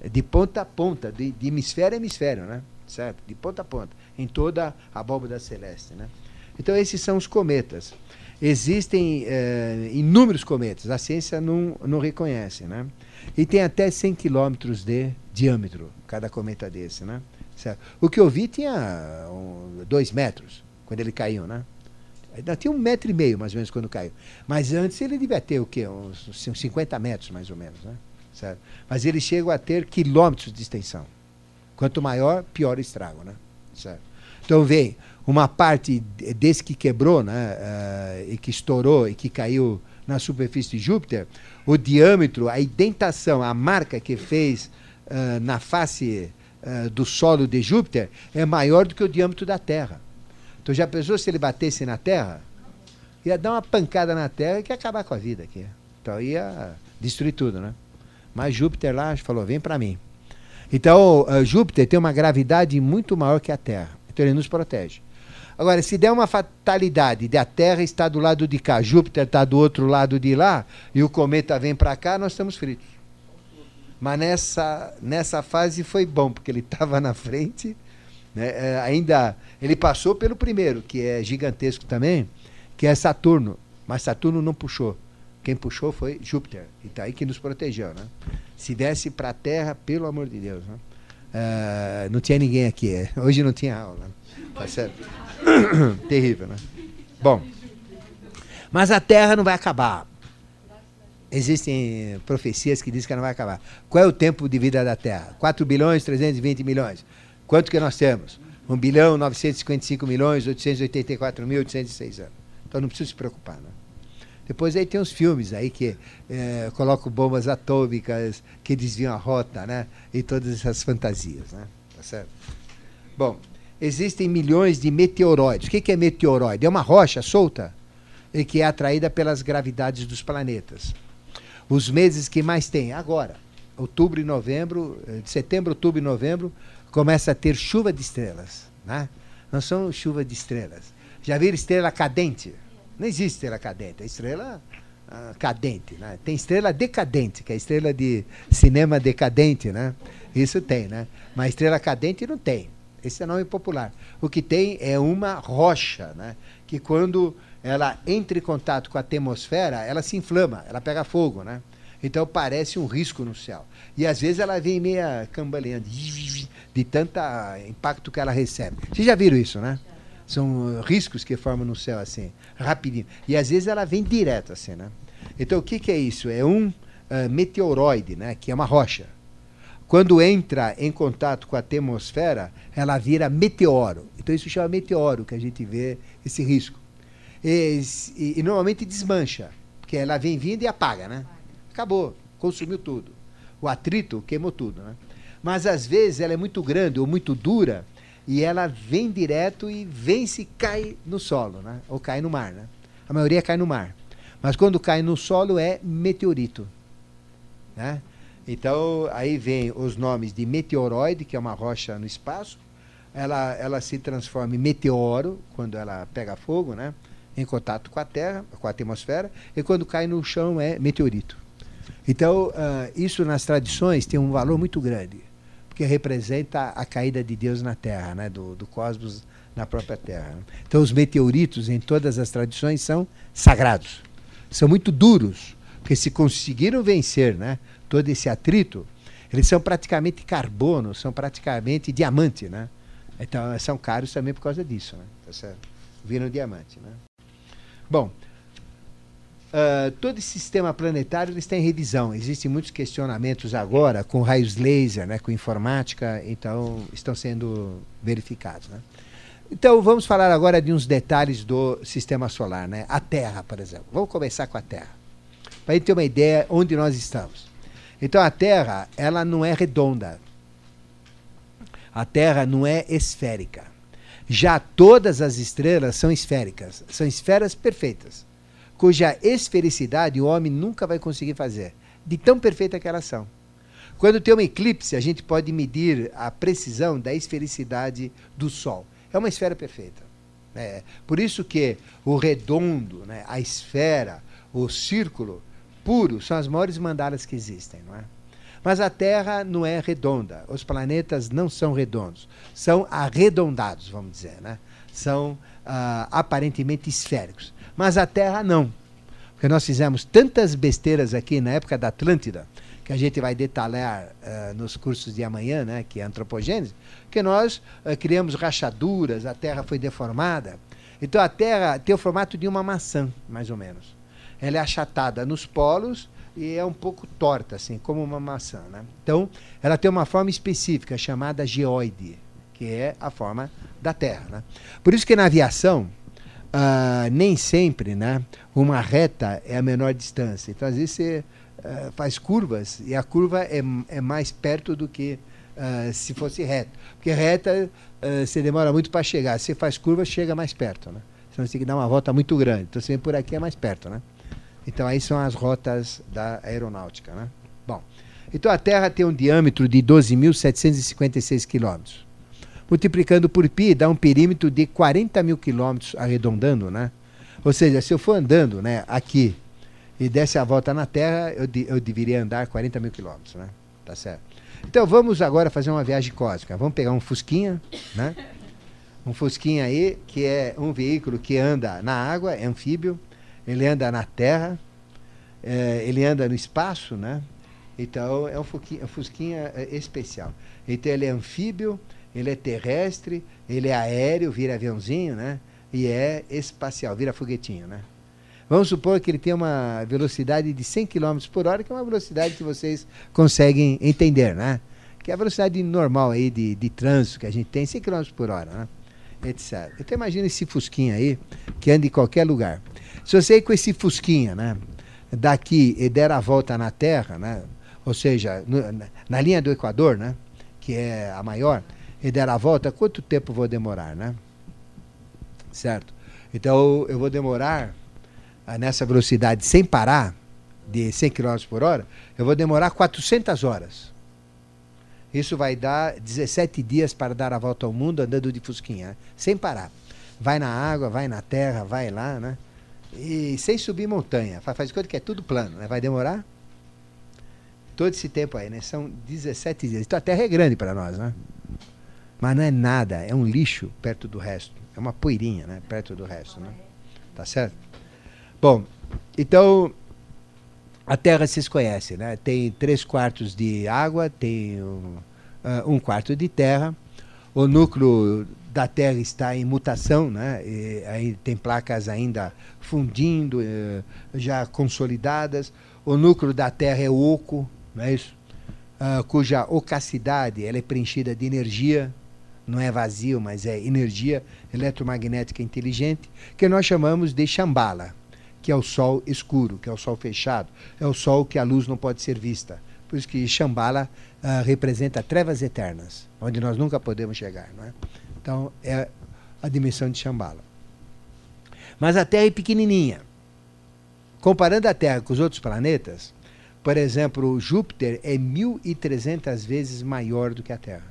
De ponta a ponta, de, de hemisfério a hemisfério, né? Certo? De ponta a ponta em toda a abóbora celeste. Né? Então, esses são os cometas. Existem é, inúmeros cometas, a ciência não, não reconhece. Né? E tem até 100 quilômetros de diâmetro, cada cometa desse. Né? Certo? O que eu vi tinha um, dois metros, quando ele caiu. Né? Ainda tinha um metro e meio, mais ou menos, quando caiu. Mas antes ele devia ter o quê? Uns, uns 50 metros, mais ou menos. Né? Certo? Mas ele chega a ter quilômetros de extensão. Quanto maior, pior o estrago. Né? Certo? Então vem uma parte desse que quebrou, né, uh, e que estourou e que caiu na superfície de Júpiter, o diâmetro, a indentação, a marca que fez uh, na face uh, do solo de Júpiter é maior do que o diâmetro da Terra. Então já pensou se ele batesse na Terra? Ia dar uma pancada na Terra e ia acabar com a vida aqui. Então ia destruir tudo, né? Mas Júpiter lá falou: vem para mim. Então, Júpiter tem uma gravidade muito maior que a Terra. Então ele nos protege. Agora, se der uma fatalidade de a Terra está do lado de cá, Júpiter está do outro lado de lá, e o cometa vem para cá, nós estamos fritos. Mas nessa, nessa fase foi bom, porque ele estava na frente. Né? É, ainda ele passou pelo primeiro, que é gigantesco também, que é Saturno. Mas Saturno não puxou. Quem puxou foi Júpiter. E está aí que nos protegeu. Né? Se desse para a Terra, pelo amor de Deus. Né? Uh, não tinha ninguém aqui. É. Hoje não tinha aula. Tá certo? Terrível, né? Bom. Mas a Terra não vai acabar. Existem profecias que dizem que ela não vai acabar. Qual é o tempo de vida da Terra? 4 bilhões 320 milhões. Quanto que nós temos? 1 bilhão 955 milhões 884 mil 806 anos. Então não precisa se preocupar, né? Depois aí tem os filmes aí que é, colocam bombas atômicas que desviam a rota, né? E todas essas fantasias, né? Tá certo? Bom, existem milhões de meteoroides. O que é meteoroide? É uma rocha solta e que é atraída pelas gravidades dos planetas. Os meses que mais tem agora, outubro e novembro, de setembro, outubro e novembro, começa a ter chuva de estrelas, né? Não são chuva de estrelas. Já viram estrela cadente? Não existe estrela cadente. A estrela uh, cadente, né? Tem estrela decadente, que é a estrela de cinema decadente, né? Isso tem, né? Mas estrela cadente não tem. Esse é nome popular. O que tem é uma rocha, né? Que quando ela entra em contato com a atmosfera, ela se inflama, ela pega fogo, né? Então parece um risco no céu. E às vezes ela vem meia cambaleando, de tanto impacto que ela recebe. Vocês já viram isso, né? São riscos que formam no céu assim, rapidinho. E às vezes ela vem direto assim, né? Então o que, que é isso? É um uh, meteoroide, né? Que é uma rocha. Quando entra em contato com a atmosfera, ela vira meteoro. Então isso chama meteoro, que a gente vê esse risco. E, e, e normalmente desmancha, porque ela vem vindo e apaga, né? Acabou, consumiu tudo. O atrito queimou tudo, né? Mas às vezes ela é muito grande ou muito dura e ela vem direto e vem se cai no solo, né? ou cai no mar. Né? A maioria cai no mar. Mas quando cai no solo é meteorito. Né? Então aí vem os nomes de meteoroide, que é uma rocha no espaço. Ela, ela se transforma em meteoro quando ela pega fogo, né? em contato com a Terra, com a atmosfera, e quando cai no chão é meteorito. Então, uh, isso nas tradições tem um valor muito grande porque representa a caída de Deus na Terra, né? do, do cosmos na própria Terra. Então, os meteoritos, em todas as tradições, são sagrados. São muito duros, porque se conseguiram vencer né, todo esse atrito, eles são praticamente carbono, são praticamente diamante. Né? Então, são caros também por causa disso. Né? Tá certo? Viram diamante. Né? Bom, Uh, todo esse sistema planetário está em revisão. Existem muitos questionamentos agora com raios laser, né, com informática, então estão sendo verificados. Né? Então vamos falar agora de uns detalhes do sistema solar, né? A Terra, por exemplo. Vamos começar com a Terra, para gente ter uma ideia onde nós estamos. Então a Terra, ela não é redonda. A Terra não é esférica. Já todas as estrelas são esféricas, são esferas perfeitas, cuja esfericidade o homem nunca vai conseguir fazer, de tão perfeita que elas são. Quando tem um eclipse, a gente pode medir a precisão da esfericidade do Sol. É uma esfera perfeita. É, por isso que o redondo, né, a esfera, o círculo puro são as maiores mandalas que existem, não é? Mas a Terra não é redonda. Os planetas não são redondos. São arredondados, vamos dizer, né? São ah, aparentemente esféricos. Mas a Terra não. Porque nós fizemos tantas besteiras aqui na época da Atlântida que a gente vai detalhar uh, nos cursos de amanhã, né, que é antropogênese, que nós uh, criamos rachaduras, a Terra foi deformada. Então a Terra tem o formato de uma maçã, mais ou menos. Ela é achatada nos polos e é um pouco torta, assim, como uma maçã. Né? Então, ela tem uma forma específica chamada geoide, que é a forma da Terra. Né? Por isso que na aviação, uh, nem sempre né, uma reta é a menor distância. Então, às vezes você uh, faz curvas e a curva é, é mais perto do que uh, se fosse reta. Porque reta você demora muito para chegar. Se faz curva, chega mais perto. Né? Senão você tem que dar uma volta muito grande. Então você vem por aqui é mais perto. Né? Então aí são as rotas da aeronáutica. Né? Bom, então a Terra tem um diâmetro de 12.756 quilômetros. Multiplicando por pi dá um perímetro de 40 mil quilômetros arredondando, né? Ou seja, se eu for andando né, aqui e desse a volta na Terra, eu, de, eu deveria andar 40 mil quilômetros, né? Tá certo. Então vamos agora fazer uma viagem cósmica. Vamos pegar um Fusquinha, né? Um Fusquinha aí, que é um veículo que anda na água, é anfíbio, ele anda na terra, é, ele anda no espaço, né? Então é um Fusquinha, um Fusquinha é, especial. Então ele é anfíbio, ele é terrestre, ele é aéreo, vira aviãozinho, né? E é espacial, vira foguetinho, né? Vamos supor que ele tem uma velocidade de 100 km por hora, que é uma velocidade que vocês conseguem entender, né? Que é a velocidade normal aí de, de trânsito que a gente tem, 100 km por hora, né? Etc. Então imagina esse fusquinha aí, que anda em qualquer lugar. Se você ir com esse fusquinha, né? Daqui e der a volta na Terra, né? Ou seja, no, na linha do Equador, né? Que é a maior, e der a volta, quanto tempo vou demorar, né? Certo? Então eu vou demorar nessa velocidade sem parar, de 100 km por hora, eu vou demorar 400 horas. Isso vai dar 17 dias para dar a volta ao mundo andando de fusquinha, né? sem parar. Vai na água, vai na terra, vai lá, né? E sem subir montanha. Faz, conta que é tudo plano, né? Vai demorar todo esse tempo aí, né? São 17 dias. Então a Terra é grande para nós, né? Mas não é nada, é um lixo perto do resto. É uma poeirinha, né? Perto do resto, né? Tá certo? Bom, então a Terra vocês conhecem, né? Tem três quartos de água, tem um, uh, um quarto de terra. O núcleo da Terra está em mutação, né? E aí tem placas ainda fundindo, uh, já consolidadas. O núcleo da Terra é oco, não é isso? Uh, cuja ocasidade ela é preenchida de energia, não é vazio, mas é energia eletromagnética inteligente, que nós chamamos de Shambhala que é o sol escuro, que é o sol fechado, é o sol que a luz não pode ser vista. Por isso que Shambhala uh, representa trevas eternas, onde nós nunca podemos chegar. Não é? Então, é a dimensão de Shambhala. Mas a Terra é pequenininha. Comparando a Terra com os outros planetas, por exemplo, Júpiter é 1.300 vezes maior do que a Terra,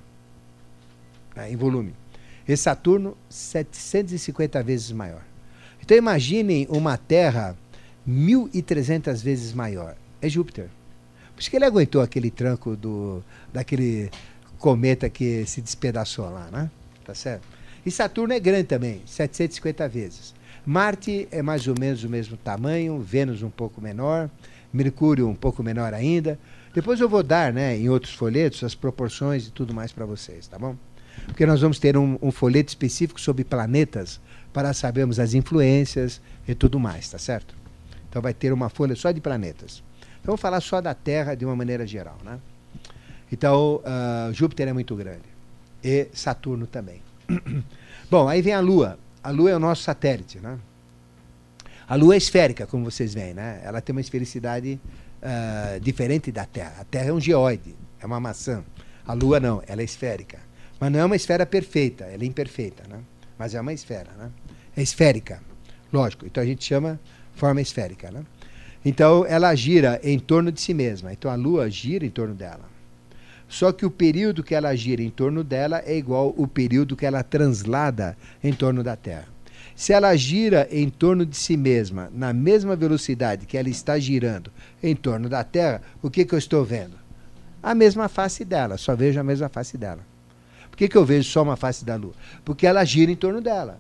em volume. E Saturno, 750 vezes maior. Então imaginem uma Terra 1.300 vezes maior. É Júpiter. Por isso que ele aguentou aquele tranco do, daquele cometa que se despedaçou lá, né? Tá certo? E Saturno é grande também, 750 vezes. Marte é mais ou menos o mesmo tamanho, Vênus um pouco menor, Mercúrio um pouco menor ainda. Depois eu vou dar, né, em outros folhetos, as proporções e tudo mais para vocês, tá bom? Porque nós vamos ter um, um folheto específico sobre planetas para sabermos as influências e tudo mais, tá certo? Então vai ter uma folha só de planetas. Então falar só da Terra de uma maneira geral, né? Então uh, Júpiter é muito grande e Saturno também. Bom, aí vem a Lua. A Lua é o nosso satélite, né? A Lua é esférica, como vocês veem, né? Ela tem uma esfericidade uh, diferente da Terra. A Terra é um geoide, é uma maçã. A Lua não, ela é esférica. Mas não é uma esfera perfeita, ela é imperfeita, né? mas é uma esfera, né? É esférica, lógico. Então a gente chama forma esférica, né? Então ela gira em torno de si mesma. Então a Lua gira em torno dela. Só que o período que ela gira em torno dela é igual o período que ela translada em torno da Terra. Se ela gira em torno de si mesma, na mesma velocidade que ela está girando em torno da Terra, o que, que eu estou vendo? A mesma face dela, só vejo a mesma face dela. Que, que eu vejo só uma face da Lua? Porque ela gira em torno dela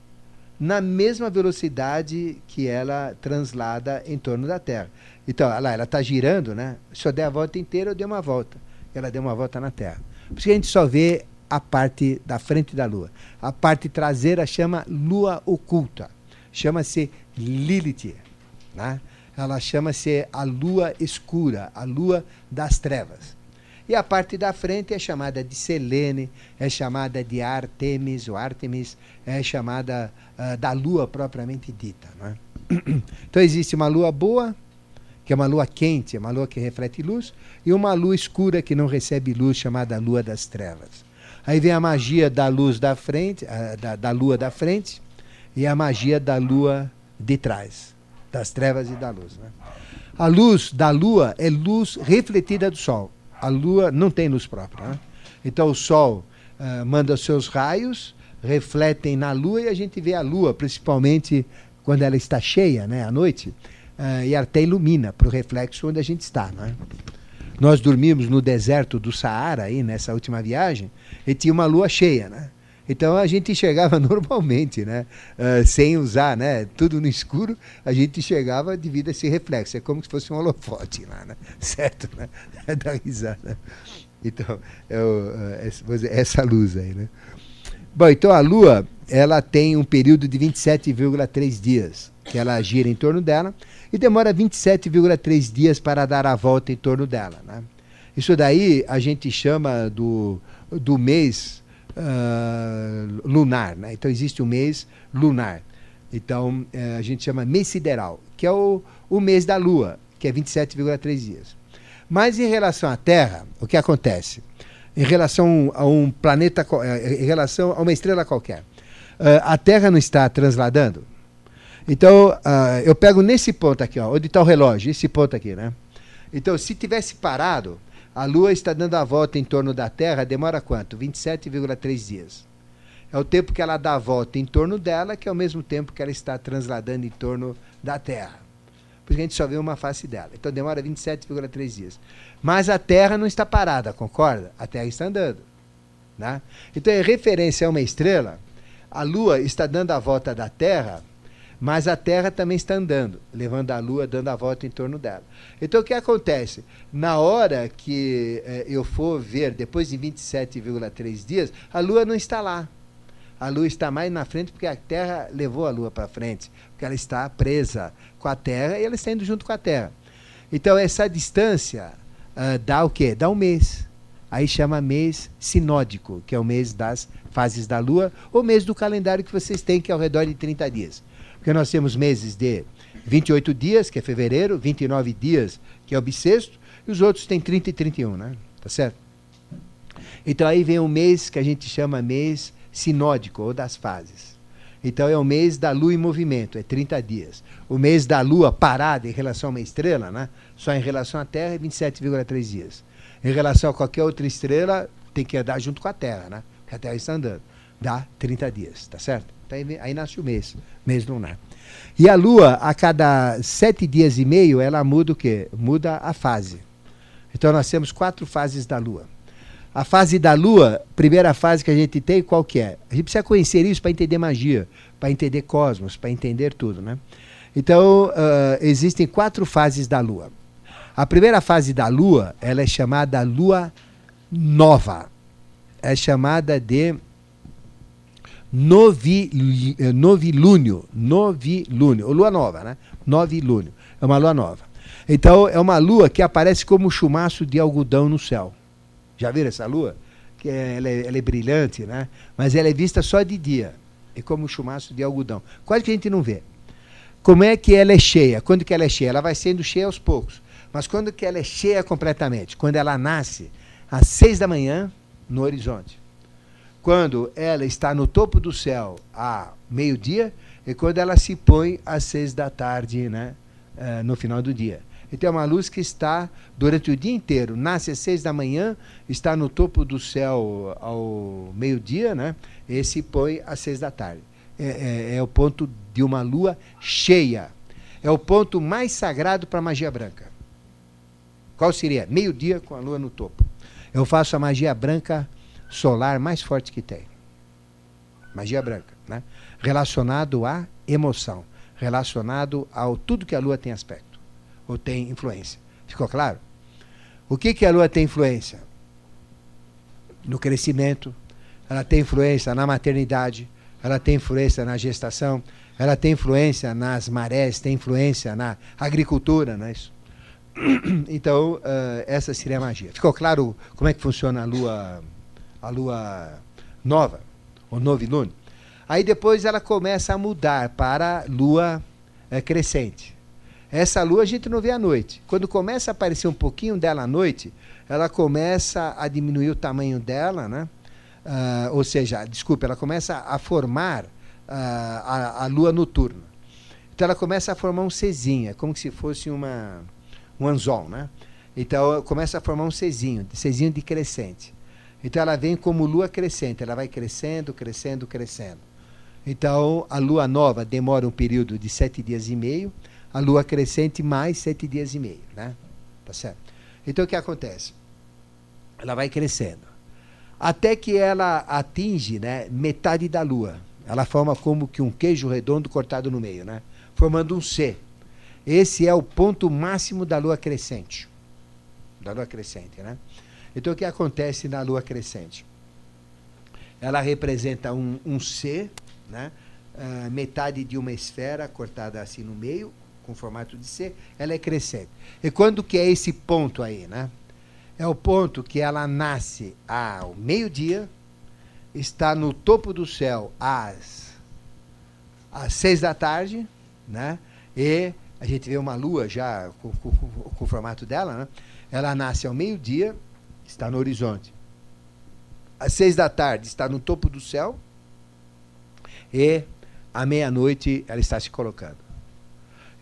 na mesma velocidade que ela translada em torno da Terra. Então, lá, ela está girando, né? Se eu der a volta inteira, eu dei uma volta. Ela deu uma volta na Terra. Por isso que a gente só vê a parte da frente da Lua. A parte traseira chama Lua oculta. Chama-se Lilith. Né? Ela chama-se a Lua escura, a Lua das trevas. E a parte da frente é chamada de Selene, é chamada de Artemis, ou Artemis, é chamada uh, da lua propriamente dita. É? Então existe uma lua boa, que é uma lua quente, é uma lua que reflete luz, e uma lua escura que não recebe luz, chamada lua das trevas. Aí vem a magia da luz da frente, uh, da, da lua da frente, e a magia da lua de trás, das trevas e da luz. Né? A luz da lua é luz refletida do sol a Lua não tem luz própria. Né? Então o Sol uh, manda seus raios, refletem na Lua e a gente vê a Lua, principalmente quando ela está cheia, né, à noite, uh, e até ilumina para o reflexo onde a gente está. Né? Nós dormimos no deserto do Saara aí nessa última viagem e tinha uma lua cheia, né? Então a gente chegava normalmente, né? Uh, sem usar, né? Tudo no escuro, a gente chegava devido a esse reflexo. É como se fosse um holofote lá, né? Certo, né? Dá risada. Então, é é, essa luz aí, né? Bom, então a Lua, ela tem um período de 27,3 dias, que ela gira em torno dela, e demora 27,3 dias para dar a volta em torno dela, né? Isso daí a gente chama do, do mês uh, lunar. Né? Então existe o um mês lunar. Então uh, a gente chama mês sideral, que é o, o mês da Lua, que é 27,3 dias. Mas em relação à Terra, o que acontece? Em relação a um planeta, eh, em relação a uma estrela qualquer, uh, a Terra não está transladando? Então, uh, eu pego nesse ponto aqui, ó, onde está o relógio, esse ponto aqui, né? Então, se tivesse parado, a Lua está dando a volta em torno da Terra, demora quanto? 27,3 dias. É o tempo que ela dá a volta em torno dela, que é o mesmo tempo que ela está transladando em torno da Terra. Porque a gente só vê uma face dela. Então demora 27,3 dias. Mas a Terra não está parada, concorda? A Terra está andando. Né? Então, em referência a uma estrela, a Lua está dando a volta da Terra mas a Terra também está andando, levando a Lua, dando a volta em torno dela. Então o que acontece? Na hora que eh, eu for ver, depois de 27,3 dias, a Lua não está lá. A Lua está mais na frente porque a Terra levou a Lua para frente, porque ela está presa com a Terra e ela está indo junto com a Terra. Então essa distância uh, dá o quê? Dá um mês. Aí chama mês sinódico, que é o mês das fases da Lua, ou mês do calendário que vocês têm, que é ao redor de 30 dias. Porque nós temos meses de 28 dias, que é fevereiro, 29 dias, que é o bissexto, e os outros têm 30 e 31, né? Tá certo? Então aí vem um mês que a gente chama mês sinódico, ou das fases. Então é o mês da lua em movimento, é 30 dias. O mês da lua parada em relação a uma estrela, né? só em relação à Terra, é 27,3 dias. Em relação a qualquer outra estrela, tem que andar junto com a Terra, né? Porque a Terra está andando. Dá 30 dias, tá certo? Aí nasce o mês, mês lunar. E a Lua, a cada sete dias e meio, ela muda o quê? Muda a fase. Então nós temos quatro fases da Lua. A fase da Lua, primeira fase que a gente tem, qual que é? A gente precisa conhecer isso para entender magia, para entender cosmos, para entender tudo, né? Então, uh, existem quatro fases da Lua. A primeira fase da Lua, ela é chamada Lua Nova. É chamada de novi, eh, novilúnio, novilúnio, lua nova, né? Novilúnio, é uma lua nova. Então é uma lua que aparece como um chumaço de algodão no céu. Já viram essa lua? Que é, ela, é, ela é brilhante, né? Mas ela é vista só de dia. É como um chumaço de algodão. Quase que a gente não vê. Como é que ela é cheia? Quando que ela é cheia? Ela vai sendo cheia aos poucos. Mas quando que ela é cheia completamente? Quando ela nasce às seis da manhã no horizonte. Quando ela está no topo do céu a meio-dia e quando ela se põe às seis da tarde, né? Uh, no final do dia. Então é uma luz que está durante o dia inteiro. Nasce às seis da manhã, está no topo do céu ao meio-dia, né? E se põe às seis da tarde. É, é, é o ponto de uma lua cheia. É o ponto mais sagrado para a magia branca. Qual seria? Meio-dia com a lua no topo. Eu faço a magia branca solar mais forte que tem. Magia branca, né? Relacionado à emoção, relacionado ao tudo que a lua tem aspecto ou tem influência. Ficou claro? O que que a lua tem influência? No crescimento, ela tem influência na maternidade, ela tem influência na gestação, ela tem influência nas marés, tem influência na agricultura, não é isso? Então, uh, essa seria a magia. Ficou claro como é que funciona a lua, a lua nova, o novilune? Aí depois ela começa a mudar para lua é, crescente. Essa lua a gente não vê à noite. Quando começa a aparecer um pouquinho dela à noite, ela começa a diminuir o tamanho dela, né? Uh, ou seja, desculpe, ela começa a formar a, a, lua noturna. Então ela começa a formar um Czinho, é como se fosse uma, um anzol, né? Então começa a formar um Czinho, Czinho de crescente. Então ela vem como lua crescente, ela vai crescendo, crescendo, crescendo. Então a lua nova demora um período de sete dias e meio, a lua crescente mais sete dias e meio, né? Tá certo? Então o que acontece? Ela vai crescendo até que ela atinge, né, metade da lua. Ela forma como que um queijo redondo cortado no meio, né? Formando um C. Esse é o ponto máximo da lua crescente. Da lua crescente, né? Então o que acontece na lua crescente? Ela representa um, um C, né? Uh, metade de uma esfera cortada assim no meio, com formato de C, ela é crescente. E quando que é esse ponto aí, né? É o ponto que ela nasce ao meio-dia, está no topo do céu às, às seis da tarde, né? E a gente vê uma lua já com, com, com o formato dela, né? Ela nasce ao meio-dia, está no horizonte. Às seis da tarde está no topo do céu e à meia-noite ela está se colocando.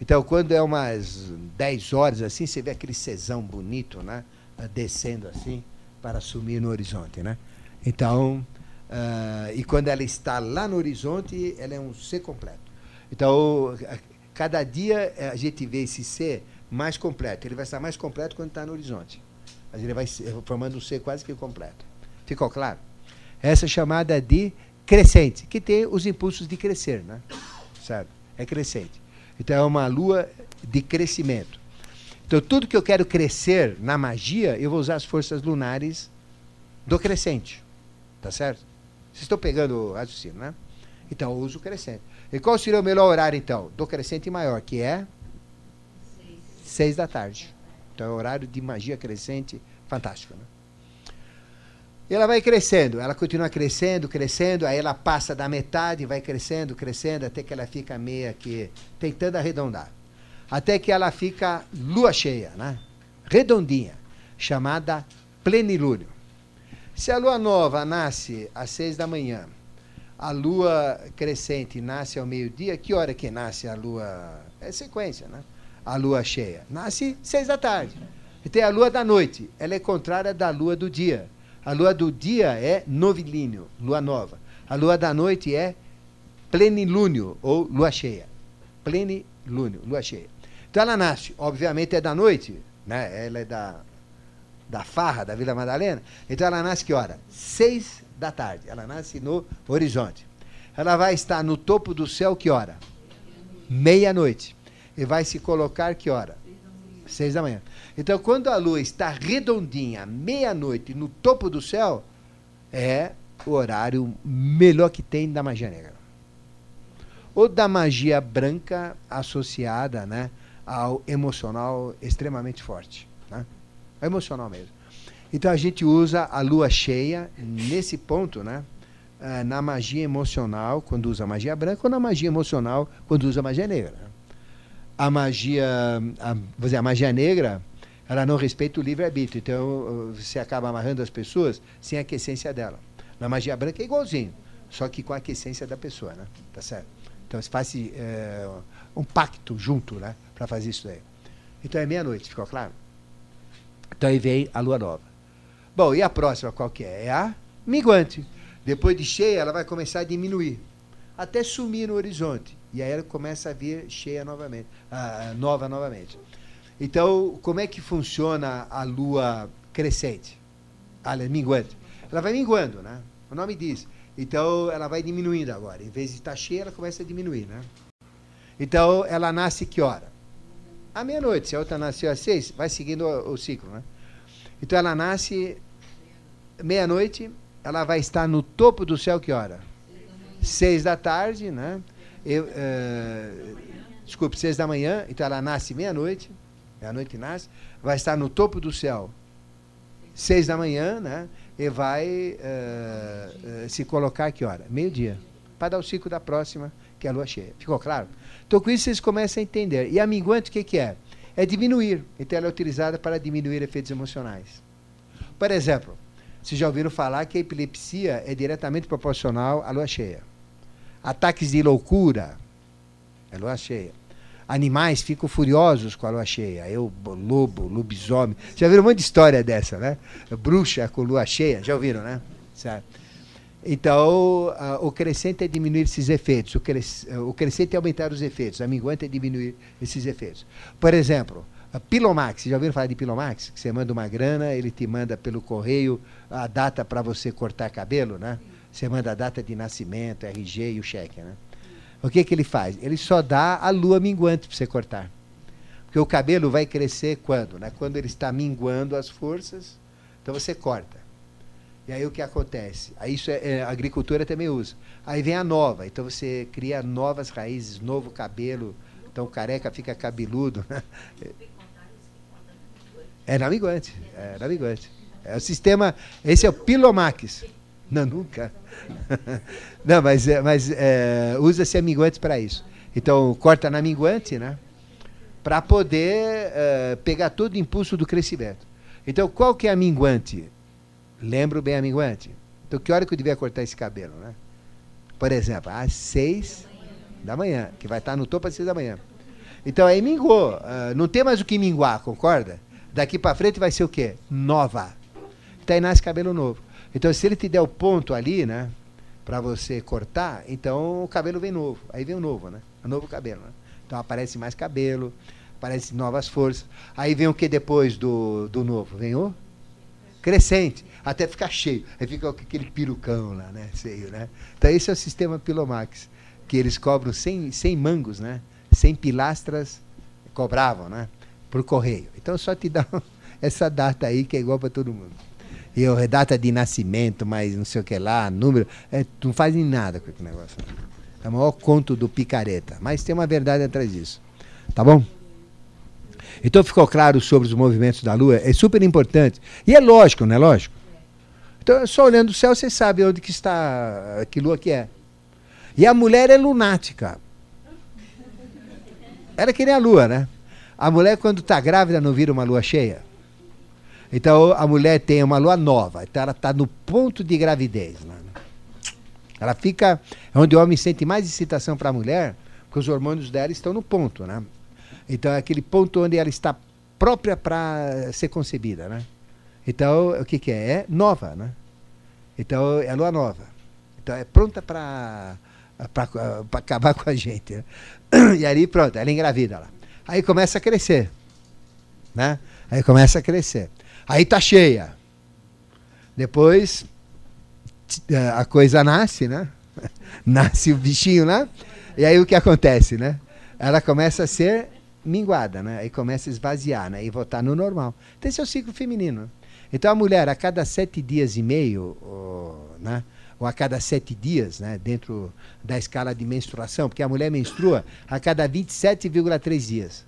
Então, quando é umas 10 horas assim, você vê aquele cesão bonito, né? Descendo assim para sumir no horizonte, né? Então, Uh, e quando ela está lá no horizonte, ela é um C completo. Então, cada dia eh, a gente vê esse C mais completo. Ele vai estar mais completo quando está no horizonte. Mas ele vai formando um C quase que completo. Ficou claro? Essa é chamada de crescente, que tem os impulsos de crescer, né? Certo? É crescente. Então é uma lua de crescimento. Então tudo que eu quero crescer na magia, eu vou usar as forças lunares do crescente. Tá certo? Vocês estão pegando o raciocínio, né? Então, eu uso crescente. E qual seria o melhor horário, então? Do crescente maior, que é? Seis, Seis da tarde. Então, é o horário de magia crescente fantástico, né? Ela vai crescendo, ela continua crescendo, crescendo, aí ela passa da metade, vai crescendo, crescendo, até que ela fica meia aqui, tentando arredondar. Até que ela fica lua cheia, né? Redondinha, chamada plenilúnio. Se a lua nova nasce às seis da manhã, a lua crescente nasce ao meio-dia, que hora que nasce a lua? É sequência, né? A lua cheia. Nasce seis da tarde. E tem a lua da noite. Ela é contrária da lua do dia. A lua do dia é novilíneo, lua nova. A lua da noite é plenilúnio, ou lua cheia. Plenilúnio, lua cheia. Então ela nasce, obviamente é da noite, né? Ela é da da farra da Vila Madalena. Então ela nasce que hora? Seis da tarde. Ela nasce no horizonte. Ela vai estar no topo do céu que hora? Meia-noite. E vai se colocar que hora? Seis da manhã. Então, quando a lua está redondinha, meia-noite, no topo do céu, é o horário melhor que tem da magia negra. Ou da magia branca associada né, ao emocional extremamente forte. Né? É emocional mesmo. Então a gente usa a lua cheia nesse ponto, né? Eh, na magia emocional, quando usa magia branca, ou na magia emocional, quando usa magia negra. A magia, a, dizer, a magia negra, ela não respeita o livre-arbítrio. Então você acaba amarrando as pessoas sem a essência dela. Na magia branca é igualzinho, só que com a aquecência da pessoa, né? Tá certo? Então se faz é, um pacto junto, né? Para fazer isso daí. Então é meia-noite, ficou claro? Então aí vem a lua nova. Bom, e a próxima qual que é? É a minguante. Depois de cheia, ela vai começar a diminuir, até sumir no horizonte. E aí ela começa a vir cheia novamente, ah, nova novamente. Então, como é que funciona a lua crescente? A minguante. Ela vai minguando, né? O nome diz. Então, ela vai diminuindo agora. Em vez de estar cheia, ela começa a diminuir, né? Então, ela nasce que hora? À meia-noite. Se a outra nasceu às seis, vai seguindo o, o ciclo, né? Então, ela nasce meia-noite, ela vai estar no topo do céu que hora? Seis da tarde, né? Eu, uh, desculpe, seis da manhã, então ela nasce meia-noite, meia-noite nasce, vai estar no topo do céu, seis da manhã, né? E vai uh, uh, se colocar que hora? Meio-dia, para dar o ciclo da próxima, que é a lua cheia. Ficou claro? Então com isso vocês começam a entender. E a minguante o que, que é? É diminuir. Então ela é utilizada para diminuir efeitos emocionais. Por exemplo, vocês já ouviram falar que a epilepsia é diretamente proporcional à lua cheia. Ataques de loucura é lua cheia. Animais ficam furiosos com a lua cheia. Eu, lobo, lobisomem. Já viram um monte de história dessa, né? Bruxa com lua cheia. Já ouviram, né? Certo. Então, o crescente é diminuir esses efeitos. O, o crescente é aumentar os efeitos. A minguante é diminuir esses efeitos. Por exemplo, a Pilomax, já ouviram falar de Pilomax? Que você manda uma grana, ele te manda pelo correio a data para você cortar cabelo, né? Você manda a data de nascimento, RG e o cheque, né? O que, que ele faz? Ele só dá a lua minguante para você cortar. Porque o cabelo vai crescer quando? Né? Quando ele está minguando as forças, então você corta. E aí o que acontece? Aí isso é, é, a agricultura também usa. Aí vem a nova, então você cria novas raízes, novo cabelo, então careca fica cabeludo. Né? É na minguante, é na minguante. É o sistema, esse é o Pilomax. Não, nunca. Não, mas, é, mas é, usa-se a minguante para isso. Então, corta na minguante, né? Para poder é, pegar todo o impulso do crescimento. Então, qual que é a minguante? Lembro bem a minguante. Então, que hora que eu devia cortar esse cabelo, né? Por exemplo, às seis da manhã, que vai estar no topo às seis da manhã. Então, aí mingou. Uh, não tem mais o que minguar, concorda? Daqui para frente vai ser o quê? Nova. Então aí nasce cabelo novo. Então se ele te der o ponto ali, né? Para você cortar, então o cabelo vem novo. Aí vem o novo, né? O novo cabelo. Né? Então aparece mais cabelo, aparece novas forças. Aí vem o que depois do, do novo? Vem o crescente, até ficar cheio. Aí fica aquele pirucão lá, né? Seio, né? Então esse é o sistema Pilomax, que eles cobram sem, sem mangos, né? Sem pilastras, cobravam, né? por correio. Então só te dá essa data aí que é igual para todo mundo. E a data de nascimento, mas não sei o que lá, número, é, não fazem nada com esse negócio. É o maior conto do picareta. Mas tem uma verdade atrás disso. Tá bom? Então ficou claro sobre os movimentos da Lua. É super importante. E é lógico, não é lógico? Então, só olhando o céu, você sabe onde que está, que lua que é. E a mulher é lunática. Era que nem a lua, né? A mulher, quando está grávida, não vira uma lua cheia? Então, a mulher tem uma lua nova. Então, ela está no ponto de gravidez. Né? Ela fica é onde o homem sente mais excitação para a mulher, porque os hormônios dela estão no ponto. Né? Então, é aquele ponto onde ela está própria para ser concebida. Né? Então, o que, que é? É nova. Né? Então, é lua nova. Então, é pronta para acabar com a gente. Né? E ali, pronto, ela engravida lá. Aí começa a crescer. Né? Aí começa a crescer. Aí tá cheia. Depois é, a coisa nasce, né? Nasce o bichinho lá. E aí o que acontece, né? Ela começa a ser minguada, né? Aí começa a esvaziar, né? E voltar no normal. Então esse é o ciclo feminino. Então a mulher, a cada sete dias e meio, ou, né? ou a cada sete dias, né? dentro da escala de menstruação, porque a mulher menstrua a cada 27,3 dias.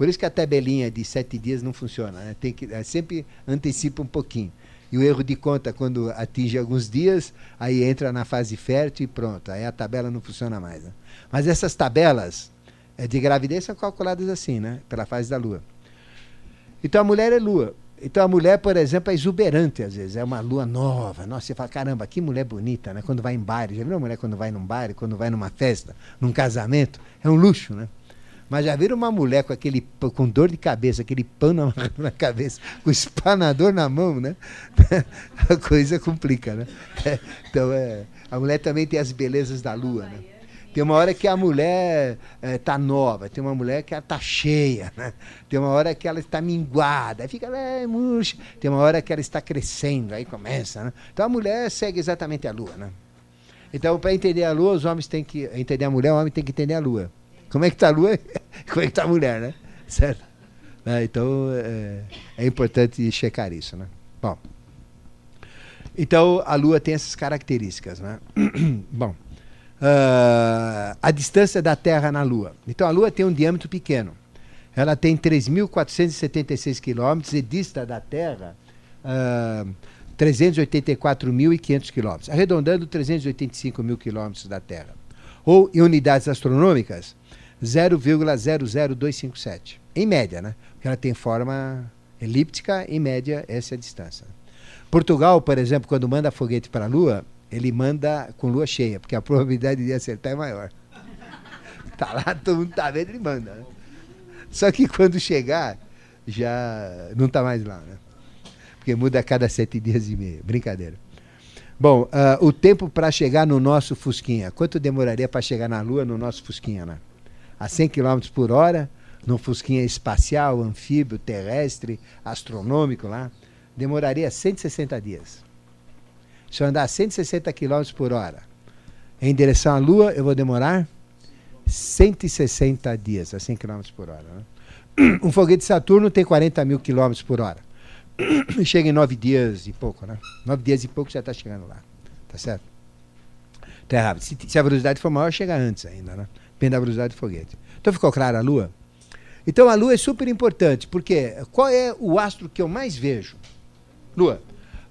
Por isso que a tabelinha de sete dias não funciona, né? Tem que é, sempre antecipa um pouquinho. E o erro de conta, quando atinge alguns dias, aí entra na fase fértil e pronto. Aí a tabela não funciona mais. Né? Mas essas tabelas é, de gravidez são calculadas assim, né? Pela fase da lua. Então a mulher é lua. Então a mulher, por exemplo, é exuberante às vezes, é uma lua nova. Nossa, você fala, caramba, que mulher bonita, né? Quando vai em baile, já viu uma mulher quando vai num baile, quando vai numa festa, num casamento? É um luxo, né? Mas já viram uma mulher com aquele com dor de cabeça, aquele pano na cabeça, com espanador na mão, né? A coisa complica, né? Então, é, a mulher também tem as belezas da lua, né? Tem uma hora que a mulher está eh, nova, tem uma mulher que ela está cheia, né? tem uma hora que ela está minguada, fica é, murcha. Tem uma hora que ela está crescendo, aí começa. Né? Então a mulher segue exatamente a lua. Né? Então, para entender a lua, os homens têm que. Entender a mulher, o homem tem que entender a lua. Como é que está a lua? Como é que está a mulher, né? Certo? É, então é, é, importante checar isso, né? Bom. Então a lua tem essas características, né? Bom uh, a distância da Terra na Lua. Então a Lua tem um diâmetro pequeno. Ela tem 3.476 quilômetros e dista da Terra uh, 384.500 quilômetros, arredondando 385 mil quilômetros da Terra. Ou, em unidades astronômicas, 0,00257. Em média, né? Porque ela tem forma elíptica, em média, essa é a distância. Portugal, por exemplo, quando manda foguete para a Lua, ele manda com lua cheia, porque a probabilidade de acertar é maior. Tá lá, todo mundo tá vendo, ele manda. Né? Só que quando chegar, já não tá mais lá, né? Porque muda a cada sete dias e meio. Brincadeira. Bom, uh, o tempo para chegar no nosso Fusquinha. Quanto demoraria para chegar na Lua no nosso Fusquinha, né? A 100 km por hora, no Fusquinha espacial, anfíbio, terrestre, astronômico lá, demoraria 160 dias. Se eu andar 160 km por hora em direção à Lua, eu vou demorar 160 dias, a 100 km por hora. Né? Um foguete de Saturno tem 40 mil km por hora. Chega em nove dias e pouco, né? Nove dias e pouco já está chegando lá. Tá certo? Tá errado. Se, se, a velocidade for maior, chega antes ainda, né? Depende velocidade do foguete. Então ficou claro a Lua? Então a Lua é super importante, porque qual é o astro que eu mais vejo? Lua.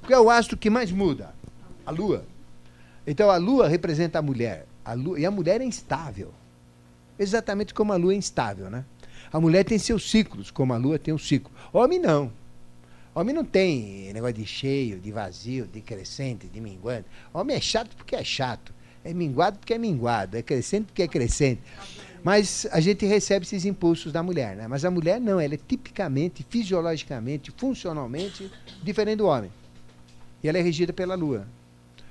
Qual é o astro que mais muda? a lua. Então a lua representa a mulher. A lua, e a mulher é instável. Exatamente como a lua é instável, né? A mulher tem seus ciclos, como a lua tem um ciclo. Homem não. Homem não tem negócio de cheio, de vazio, de crescente, de minguante. Homem é chato porque é chato. É minguado porque é minguado. É crescente porque é crescente. Mas a gente recebe esses impulsos da mulher, né? Mas a mulher não, ela é tipicamente, fisiologicamente, funcionalmente diferente do homem. E ela é regida pela lua.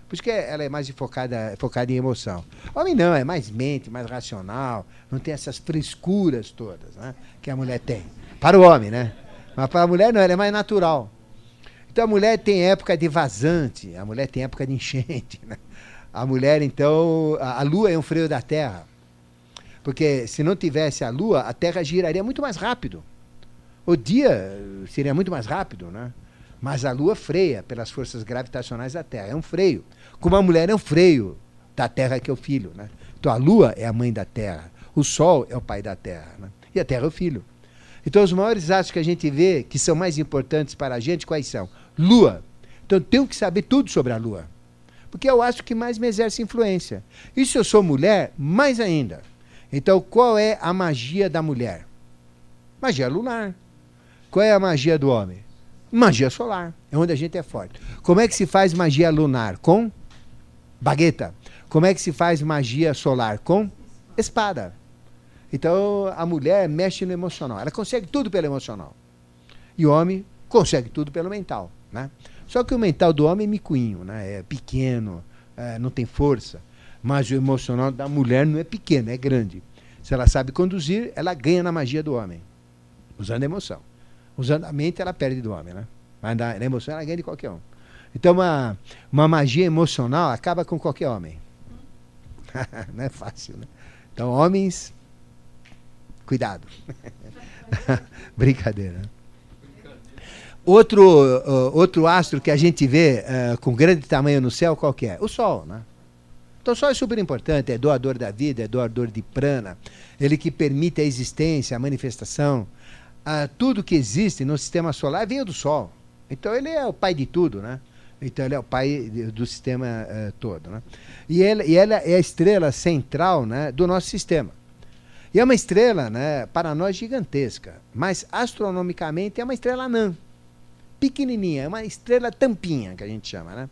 Por isso que ela é mais focada, focada em emoção. Homem não, é mais mente, mais racional, não tem essas frescuras todas né, que a mulher tem. Para o homem, né? Mas para a mulher não, ela é mais natural. Então a mulher tem época de vazante, a mulher tem época de enchente. Né? A mulher, então, a, a lua é um freio da terra. Porque se não tivesse a lua, a terra giraria muito mais rápido. O dia seria muito mais rápido, né? Mas a Lua freia pelas forças gravitacionais da Terra. É um freio. Como a mulher é um freio da Terra que é o filho. Né? Então a Lua é a mãe da Terra. O Sol é o pai da Terra. Né? E a Terra é o filho. Então os maiores astros que a gente vê, que são mais importantes para a gente, quais são? Lua. Então tenho que saber tudo sobre a Lua. Porque é o astro que mais me exerce influência. E se eu sou mulher, mais ainda. Então qual é a magia da mulher? Magia lunar. Qual é a magia do homem? Magia solar, é onde a gente é forte. Como é que se faz magia lunar? Com bagueta. Como é que se faz magia solar? Com espada. Então a mulher mexe no emocional. Ela consegue tudo pelo emocional. E o homem consegue tudo pelo mental. Né? Só que o mental do homem é micuinho, né? é pequeno, é, não tem força. Mas o emocional da mulher não é pequeno, é grande. Se ela sabe conduzir, ela ganha na magia do homem, usando a emoção. Usando a mente, ela perde do homem, né? Mas na, na emoção, ela ganha de qualquer um. Então, uma, uma magia emocional acaba com qualquer homem. Não é fácil, né? Então, homens, cuidado. Brincadeira. Outro, uh, outro astro que a gente vê uh, com grande tamanho no céu, qual que é? O Sol, né? Então o Sol é super importante, é doador da vida, é doador de prana, ele que permite a existência, a manifestação ah, tudo que existe no sistema solar veio do Sol. Então ele é o pai de tudo, né? Então ele é o pai do sistema uh, todo, né? E, ele, e ela é a estrela central, né, do nosso sistema. E é uma estrela, né, para nós gigantesca, mas astronomicamente é uma estrela anã. Pequenininha, é uma estrela tampinha, que a gente chama, né?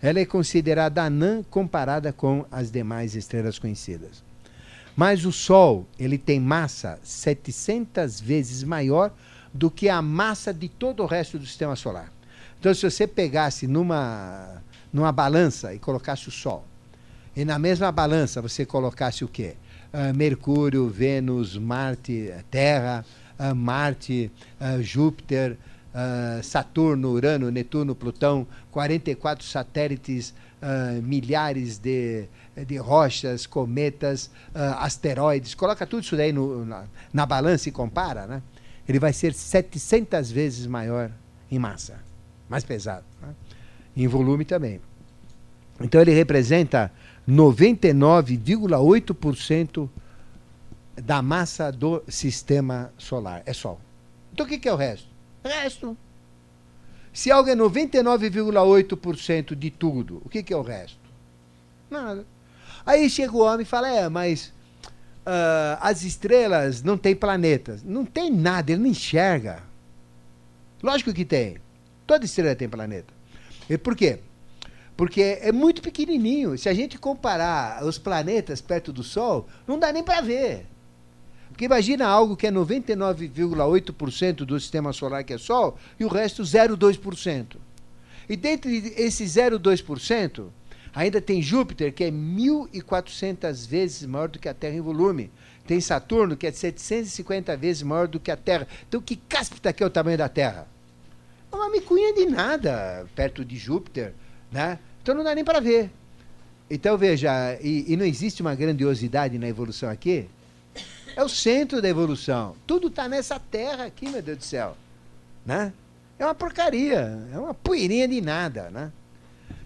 Ela é considerada anã comparada com as demais estrelas conhecidas. Mas o Sol, ele tem massa 700 vezes maior do que a massa de todo o resto do sistema solar. Então, se você pegasse numa, numa balança e colocasse o Sol, e na mesma balança você colocasse o quê? Uh, Mercúrio, Vênus, Marte, Terra, uh, Marte, uh, Júpiter, Saturno, Urano, Netuno, Plutão, 44 satélites, milhares de, de rochas, cometas, asteroides, coloca tudo isso daí no, na, na balança e compara, né? ele vai ser 700 vezes maior em massa, mais pesado. Né? Em volume também. Então ele representa 99,8% da massa do sistema solar. É Sol. Então o que é o resto? Resto. Se algo é 99,8% de tudo, o que é o resto? Nada. Aí chega o homem e fala: é, mas uh, as estrelas não têm planetas. Não tem nada, ele não enxerga. Lógico que tem. Toda estrela tem planeta. E por quê? Porque é muito pequenininho. Se a gente comparar os planetas perto do Sol, não dá nem para ver. Porque imagina algo que é 99,8% do sistema solar que é Sol e o resto 0,2%. E dentro desse 0,2%, ainda tem Júpiter, que é 1.400 vezes maior do que a Terra em volume. Tem Saturno, que é 750 vezes maior do que a Terra. Então, que cáspita que é o tamanho da Terra? É uma micunha de nada perto de Júpiter, né? Então não dá nem para ver. Então veja, e, e, não existe uma grandiosidade na evolução aqui? É o centro da evolução. Tudo está nessa terra aqui, meu Deus do céu. Né? É uma porcaria, é uma poeirinha de nada. Né?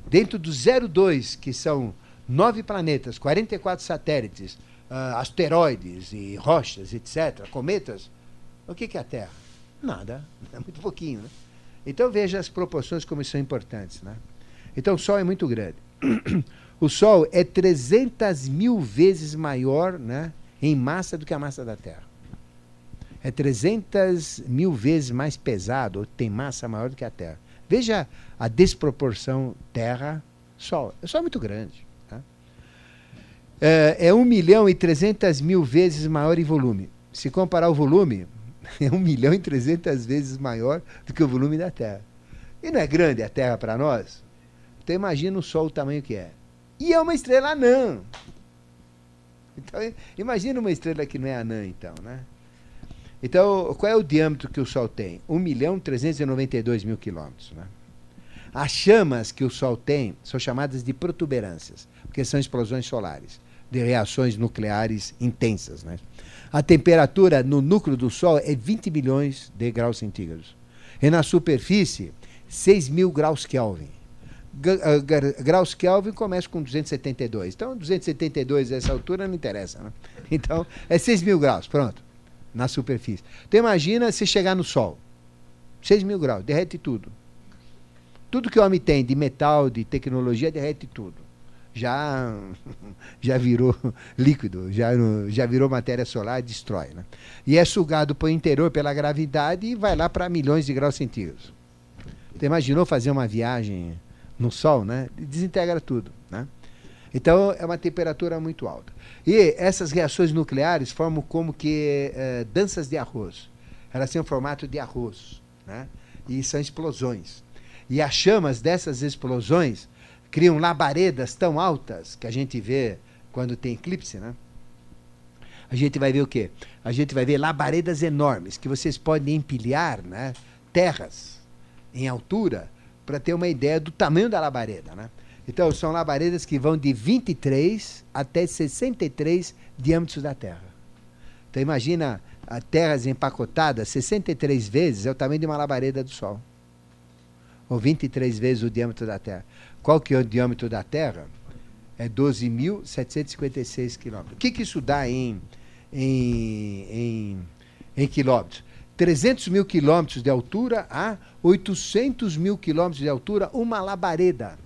Dentro do 02, que são nove planetas, 44 satélites, uh, asteroides e rochas, etc., cometas, o que, que é a Terra? Nada, é muito pouquinho. Né? Então veja as proporções como são importantes. Né? Então o Sol é muito grande. O Sol é 300 mil vezes maior né, em massa do que a massa da Terra. É 300 mil vezes mais pesado, tem massa maior do que a Terra. Veja a desproporção Terra-Sol. O Sol é muito grande. Tá? É, é 1 milhão e 300 mil vezes maior em volume. Se comparar o volume, é 1 milhão e 300 vezes maior do que o volume da Terra. E não é grande a Terra para nós? Então imagina o Sol o tamanho que é. E é uma estrela anã. Então imagina uma estrela que não é anã, então, né? Então, qual é o diâmetro que o Sol tem? 1 milhão 392 mil quilômetros. Né? As chamas que o Sol tem são chamadas de protuberâncias, porque são explosões solares, de reações nucleares intensas. Né? A temperatura no núcleo do Sol é 20 milhões de graus centígrados. E na superfície, 6 mil graus Kelvin. Ah, graus Kelvin começa com 272. Então, 272 a essa altura não interessa. Né? Então, é 6 mil graus, pronto, na superfície. Então, imagina se chegar no Sol. 6 mil graus, derrete tudo. Tudo que o homem tem de metal, de tecnologia, derrete tudo. Já, já virou líquido, já, já virou matéria solar destrói. Né? E é sugado para o interior pela gravidade e vai lá para milhões de graus centígrados. Você imaginou fazer uma viagem no Sol, né? desintegra tudo. Né? Então é uma temperatura muito alta. E essas reações nucleares formam como que eh, danças de arroz. Elas têm um formato de arroz. Né? E são explosões. E as chamas dessas explosões criam labaredas tão altas que a gente vê quando tem eclipse, né? A gente vai ver o quê? A gente vai ver labaredas enormes que vocês podem empilhar, né? Terras em altura para ter uma ideia do tamanho da labareda. Né? Então, são labaredas que vão de 23 até 63 diâmetros da Terra. Então, imagina terras empacotadas 63 vezes é o tamanho de uma labareda do Sol. Ou 23 vezes o diâmetro da Terra. Qual que é o diâmetro da Terra? É 12.756 quilômetros. O que, que isso dá em, em, em, em quilômetros? 300 mil quilômetros de altura a 800 mil quilômetros de altura, uma labareda.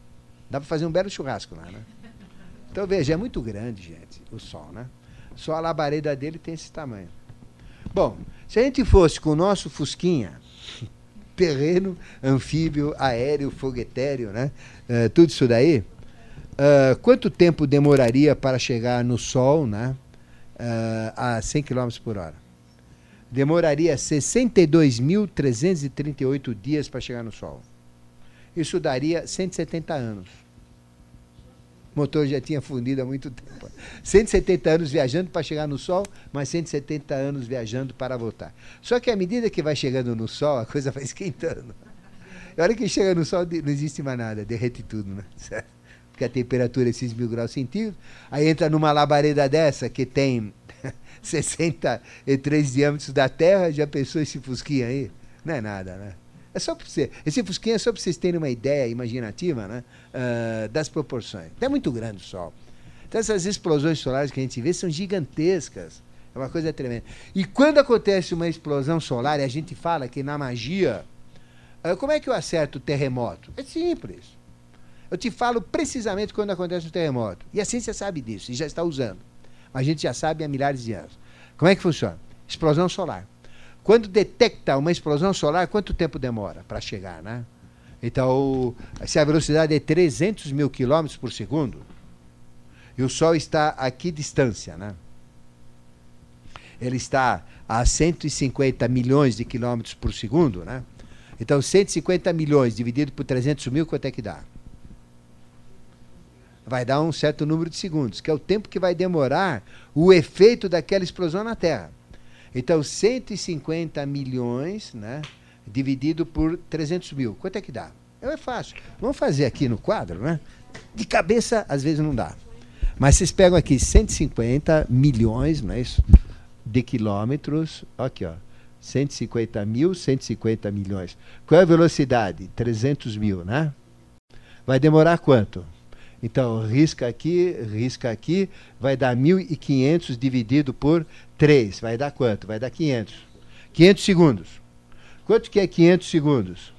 Dá para fazer um belo churrasco lá, né? Então veja, é muito grande, gente, o Sol, né? Só a labareda dele tem esse tamanho. Bom, se a gente fosse com o nosso Fusquinha, terreno, anfíbio, aéreo, foguetéreo, né? Uh, tudo isso daí. Uh, quanto tempo demoraria para chegar no Sol né? Uh, a 100 km por hora? Demoraria 62.338 dias para chegar no Sol. Isso daria 170 anos. O motor já tinha fundido há muito tempo. 170 anos viajando para chegar no Sol, mas 170 anos viajando para voltar. Só que à medida que vai chegando no Sol, a coisa vai esquentando. E a hora que chega no Sol, não existe mais nada, derrete tudo, né? Porque a temperatura é 6 mil graus centígrados. Aí entra numa labareda dessa, que tem 63 diâmetros da Terra, já pensou esse fusquinha aí? Não é nada, né? É só para você. Esse fusquinha é só para vocês terem uma ideia imaginativa né, uh, das proporções. É muito grande o Sol. Então essas explosões solares que a gente vê são gigantescas. É uma coisa tremenda. E quando acontece uma explosão solar, e a gente fala que na magia, uh, como é que eu acerto o terremoto? É simples. Eu te falo precisamente quando acontece um terremoto. E a ciência sabe disso e já está usando. A gente já sabe há milhares de anos. Como é que funciona? Explosão solar. Quando detecta uma explosão solar, quanto tempo demora para chegar, né? Então, se a velocidade é 300 mil quilômetros por segundo, e o Sol está a que distância, né? Ele está a 150 milhões de quilômetros por segundo, né? Então, 150 milhões dividido por 300 mil, quanto é que dá? Vai dar um certo número de segundos, que é o tempo que vai demorar o efeito daquela explosão na Terra. Então, 150 milhões, né? Dividido por 300 mil. Quanto é que dá? É fácil. Vamos fazer aqui no quadro, né? De cabeça, às vezes não dá. Mas vocês pegam aqui 150 milhões, não é isso? De quilômetros. Aqui, ó. 150 mil, 150 milhões. Qual é a velocidade? 300 mil, né? Vai demorar quanto? Então, risca aqui, risca aqui, vai dar 1.500 dividido por 3. Vai dar quanto? Vai dar 500. 500 segundos. Quanto que é 500 segundos?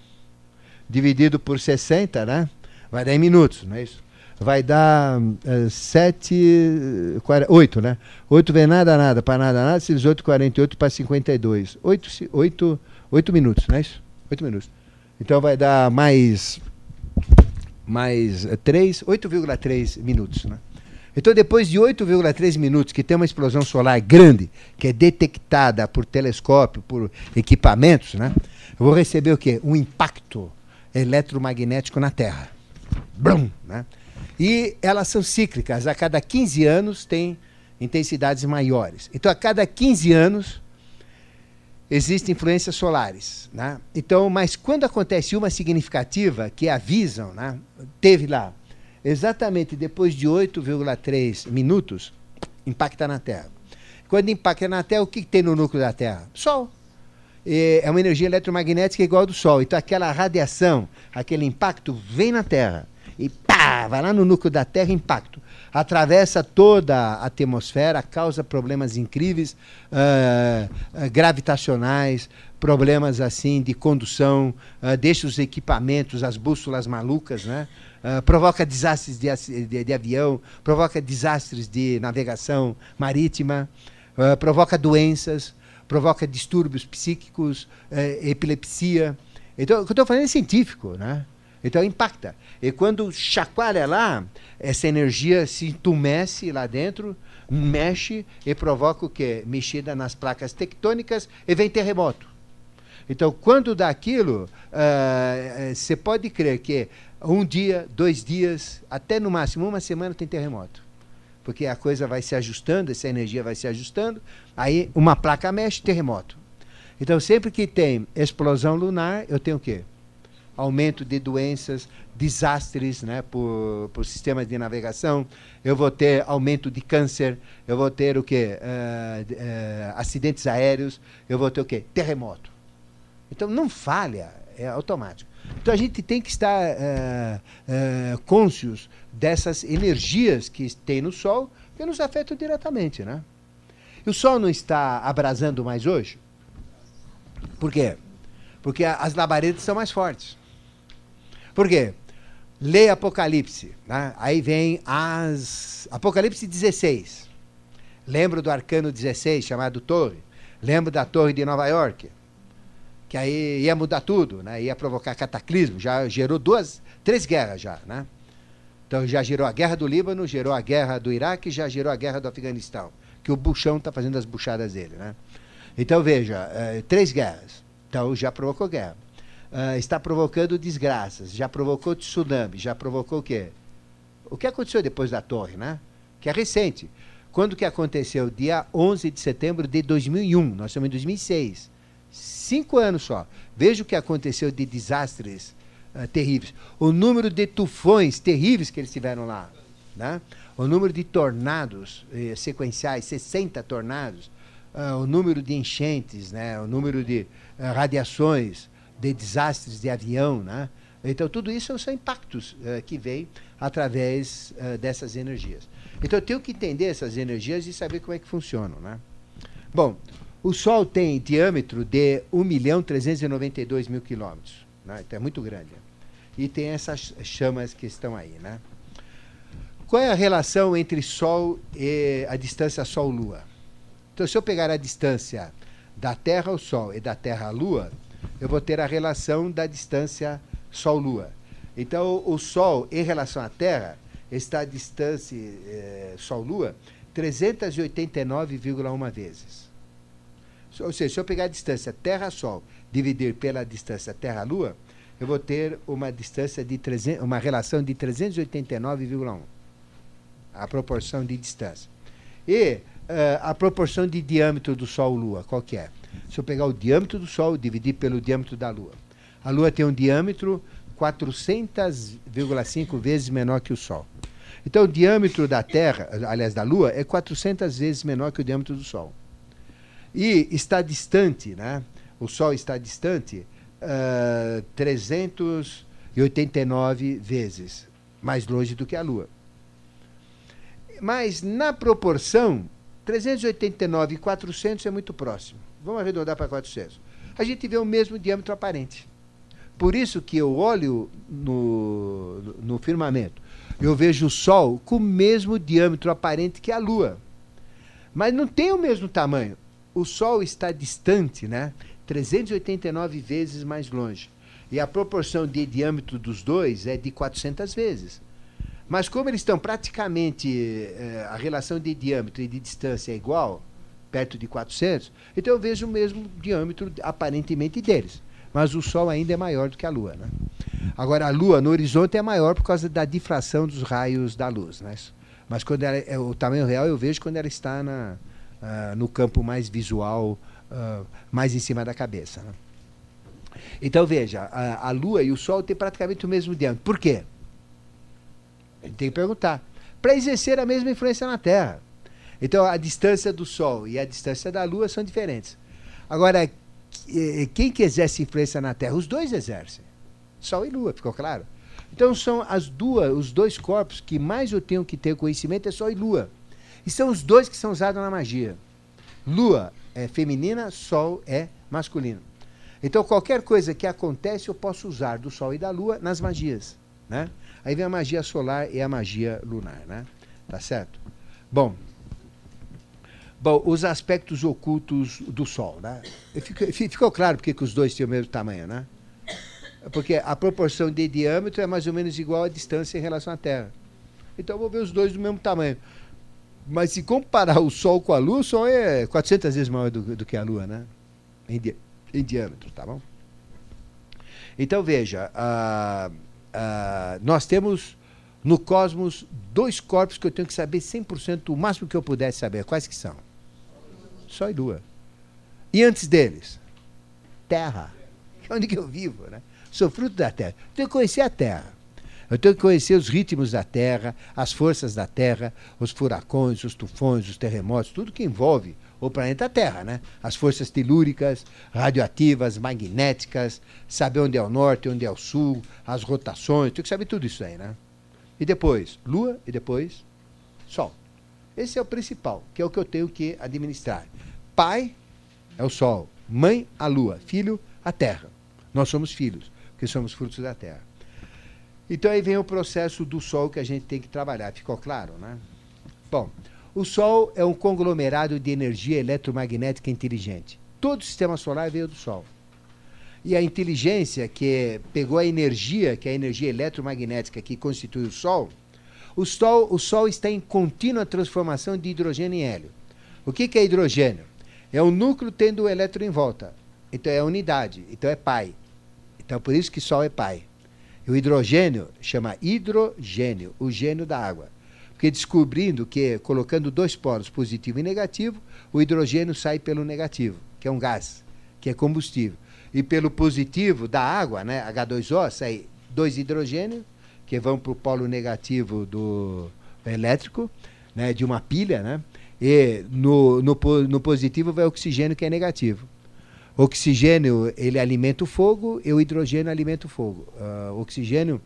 Dividido por 60, né? Vai dar em minutos, não é isso? Vai dar uh, 7, 8, né? 8 vem nada, nada, para nada, nada, 8, 48 para 52. 8, 8, 8 minutos, não é isso? 8 minutos. Então vai dar mais mais 3, eh, 8,3 minutos. Né? Então, depois de 8,3 minutos, que tem uma explosão solar grande, que é detectada por telescópio, por equipamentos, né? eu vou receber o quê? Um impacto eletromagnético na Terra. Brum, né? E elas são cíclicas, a cada 15 anos tem intensidades maiores. Então, a cada 15 anos, existem influências solares. Né? Então, mas quando acontece uma significativa que avisam, né? teve lá, exatamente depois de 8,3 minutos, impacta na Terra. Quando impacta na Terra, o que tem no núcleo da Terra? Sol. É uma energia eletromagnética igual ao do Sol. Então, aquela radiação, aquele impacto vem na Terra e pá, vai lá no núcleo da Terra, impacto atravessa toda a atmosfera, causa problemas incríveis, uh, gravitacionais, problemas assim de condução, uh, deixa os equipamentos, as bússolas malucas, né? Uh, provoca desastres de, de, de, avião, provoca desastres de navegação marítima, uh, provoca doenças, provoca distúrbios psíquicos, epilepsia. Então, o que eu estou falando é científico, né? Então impacta. E quando chacoalha lá, essa energia se entumece lá dentro, mexe e provoca o quê? Mexida nas placas tectônicas e vem terremoto. Então, quando dá aquilo, ah, você uh, pode crer que um dia, dois dias, até no máximo uma semana tem terremoto. Porque a coisa vai se ajustando, essa energia vai se ajustando, aí uma placa mexe, terremoto. Então, sempre que tem explosão lunar, eu tenho o quê? Aumento de doenças, desastres né, por, por sistemas de navegação, eu vou ter aumento de câncer, eu vou ter o quê? Uh, uh, acidentes aéreos, eu vou ter o quê? Terremoto. Então não falha, é automático. Então a gente tem que estar uh, cônscios dessas energias que tem no Sol que nos afetam diretamente. Né? E o Sol não está abrasando mais hoje? Por quê? Porque as labaredas são mais fortes. Por quê? Leia Apocalipse. Né? Aí vem as. Apocalipse 16. Lembra do arcano 16, chamado Torre? Lembra da Torre de Nova York? que aí ia mudar tudo, né? ia provocar cataclismo, já gerou duas, três guerras já, né? Então já gerou a guerra do Líbano, gerou a guerra do Iraque, já gerou a guerra do Afeganistão, que o Buchão está fazendo as buchadas dele, né? Então veja, é, três guerras, então já provocou guerra. Uh, está provocando desgraças, já provocou tsunami, já provocou o quê? O que aconteceu depois da torre, né? Que é recente. Quando que aconteceu? Dia 11 de setembro de 2001, nós estamos em 2006. Cinco anos só. Veja o que aconteceu de desastres uh, terríveis. O número de tufões terríveis que eles tiveram lá. Né? O número de tornados eh, sequenciais, 60 tornados. Uh, o número de enchentes, né? o número de uh, radiações, de desastres de avião. Né? Então, tudo isso são impactos que vêm através dessas energias. Então, eu tenho que entender essas energias e saber como é que funcionam. Né? Bom, o Sol tem diâmetro de 1 milhão 392 mil quilômetros. Né? Então é muito grande. E tem essas chamas que estão aí. Né? Qual é a relação entre Sol e a distância Sol-Lua? Então, se eu pegar a distância da Terra ao Sol e da Terra à Lua, eu vou ter a relação da distância Sol-Lua. Então, o Sol, em relação à Terra, está a distância eh, Sol-Lua 389,1 vezes. Ou seja, se eu pegar a distância Terra-Sol, dividir pela distância Terra-Lua, eu vou ter uma distância de 300, uma relação de 389,1. A proporção de distância. E uh, a proporção de diâmetro do Sol-Lua, qual que é? Se eu pegar o diâmetro do Sol, dividir pelo diâmetro da Lua. A Lua tem um diâmetro 400,5 vezes menor que o Sol. Então, o diâmetro da Terra, aliás, da Lua, é 400 vezes menor que o diâmetro do Sol e está distante, né? o Sol está distante uh, ah, 389 vezes mais longe do que a Lua. Mas na proporção, 389 e 400 é muito próximo. Vamos arredondar para 400. A gente vê o mesmo diâmetro aparente. Por isso que eu olho no, no firmamento, eu vejo o Sol com o mesmo diâmetro aparente que a Lua. Mas não tem o mesmo tamanho o Sol está distante, né? 389 vezes mais longe. E a proporção de diâmetro dos dois é de 400 vezes. Mas como eles estão praticamente, eh, a relação de diâmetro e de distância é igual, perto de 400, então eu vejo o mesmo diâmetro aparentemente deles. Mas o Sol ainda é maior do que a Lua. Né? Agora, a Lua no horizonte é maior por causa da difração dos raios da luz. Né? Mas quando ela, é, o tamanho real eu vejo quando ela está na, uh, no campo mais visual, uh, mais em cima da cabeça. Né? Então veja, a, a, Lua e o Sol têm praticamente o mesmo diâmetro. Por quê? Gente tem que perguntar. Para exercer a mesma influência na Terra. Então a distância do Sol e a distância da Lua são diferentes. Agora, quem que exerce influência na Terra? Os dois exercem. Sol e Lua, ficou claro? Então são as duas, os dois corpos que mais eu tenho que ter conhecimento é Sol e Lua. E são os dois que são usados na magia. Lua é feminina, Sol é masculino. Então, qualquer coisa que acontece, eu posso usar do Sol e da Lua nas magias. Né? Aí vem a magia solar e a magia lunar. Né? Tá certo? Bom, bom os aspectos ocultos do Sol. Né? Ficou, ficou claro porque que os dois têm o mesmo tamanho, né? Porque a proporção de diâmetro é mais ou menos igual à distância em relação à Terra. Então, eu vou ver os dois do mesmo tamanho. Mas se comparar o Sol com a Lua, o Sol é 400 vezes maior do, do que a Lua, né? Em, di em, diâmetro, tá bom? Então veja, uh, uh, nós temos no cosmos dois corpos que eu tenho que saber 100%, o máximo que eu pudesse saber. Quais que são? Sol e Lua. E antes deles? Terra. Onde que eu vivo, né? Sou fruto da Terra. Tenho que conhecer a Terra. Eu tenho que conhecer os ritmos da Terra, as forças da Terra, os furacões, os tufões, os terremotos, tudo que envolve o planeta Terra, né? As forças telúricas, radioativas, magnéticas, saber onde é o norte, onde é o sul, as rotações, tem que saber tudo isso aí, né? E depois, Lua e depois Sol. Esse é o principal, que é o que eu tenho que administrar. Pai é o Sol, mãe a Lua, filho a Terra. Nós somos filhos, porque somos frutos da Terra. Então aí vem o processo do Sol que a gente tem que trabalhar, ficou claro, né? Bom, o Sol é um conglomerado de energia eletromagnética inteligente. Todo o sistema solar veio do Sol. E a inteligência, que pegou a energia, que é a energia eletromagnética que constitui o Sol, o Sol, o Sol está em contínua transformação de hidrogênio em hélio. O que, que é hidrogênio? É o núcleo tendo o elétron em volta. Então é unidade, então é pai. Então por isso que Sol é pai. E o hidrogênio chama hidrogênio, o gênio da água. Porque descobrindo que colocando dois polos, positivo e negativo, o hidrogênio sai pelo negativo, que é um gás, que é combustível. E pelo positivo da água, né, H2O, sai dois hidrogênios, que vão para o polo negativo do elétrico, né, de uma pilha, né? E no, no, no positivo vai oxigênio, que é negativo. Oxigênio ele alimenta o fogo e o hidrogênio alimenta o fogo. Uh, oxigênio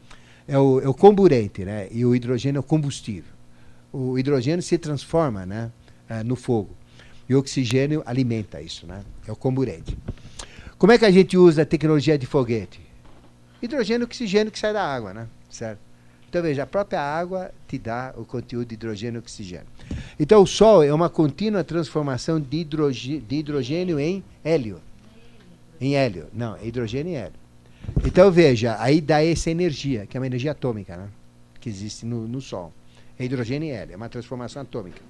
é o, é o comburente, né? E o hidrogênio é o combustível. O hidrogênio se transforma, né, uh, no fogo. E o oxigênio alimenta isso, né? É o comburente. Como é que a gente usa a tecnologia de foguete? Hidrogênio e oxigênio que sai da água, né? Certo? Então veja, a própria água te dá o conteúdo de hidrogênio e oxigênio. Então o Sol é uma contínua transformação de, hidrogênio, de hidrogênio em hélio. Em hélio. Não, é hidrogênio e hélio. Então veja, aí dá essa energia, que é uma energia atômica, né? Que existe no, no Sol. É hidrogênio e hélio, é uma transformação atômica.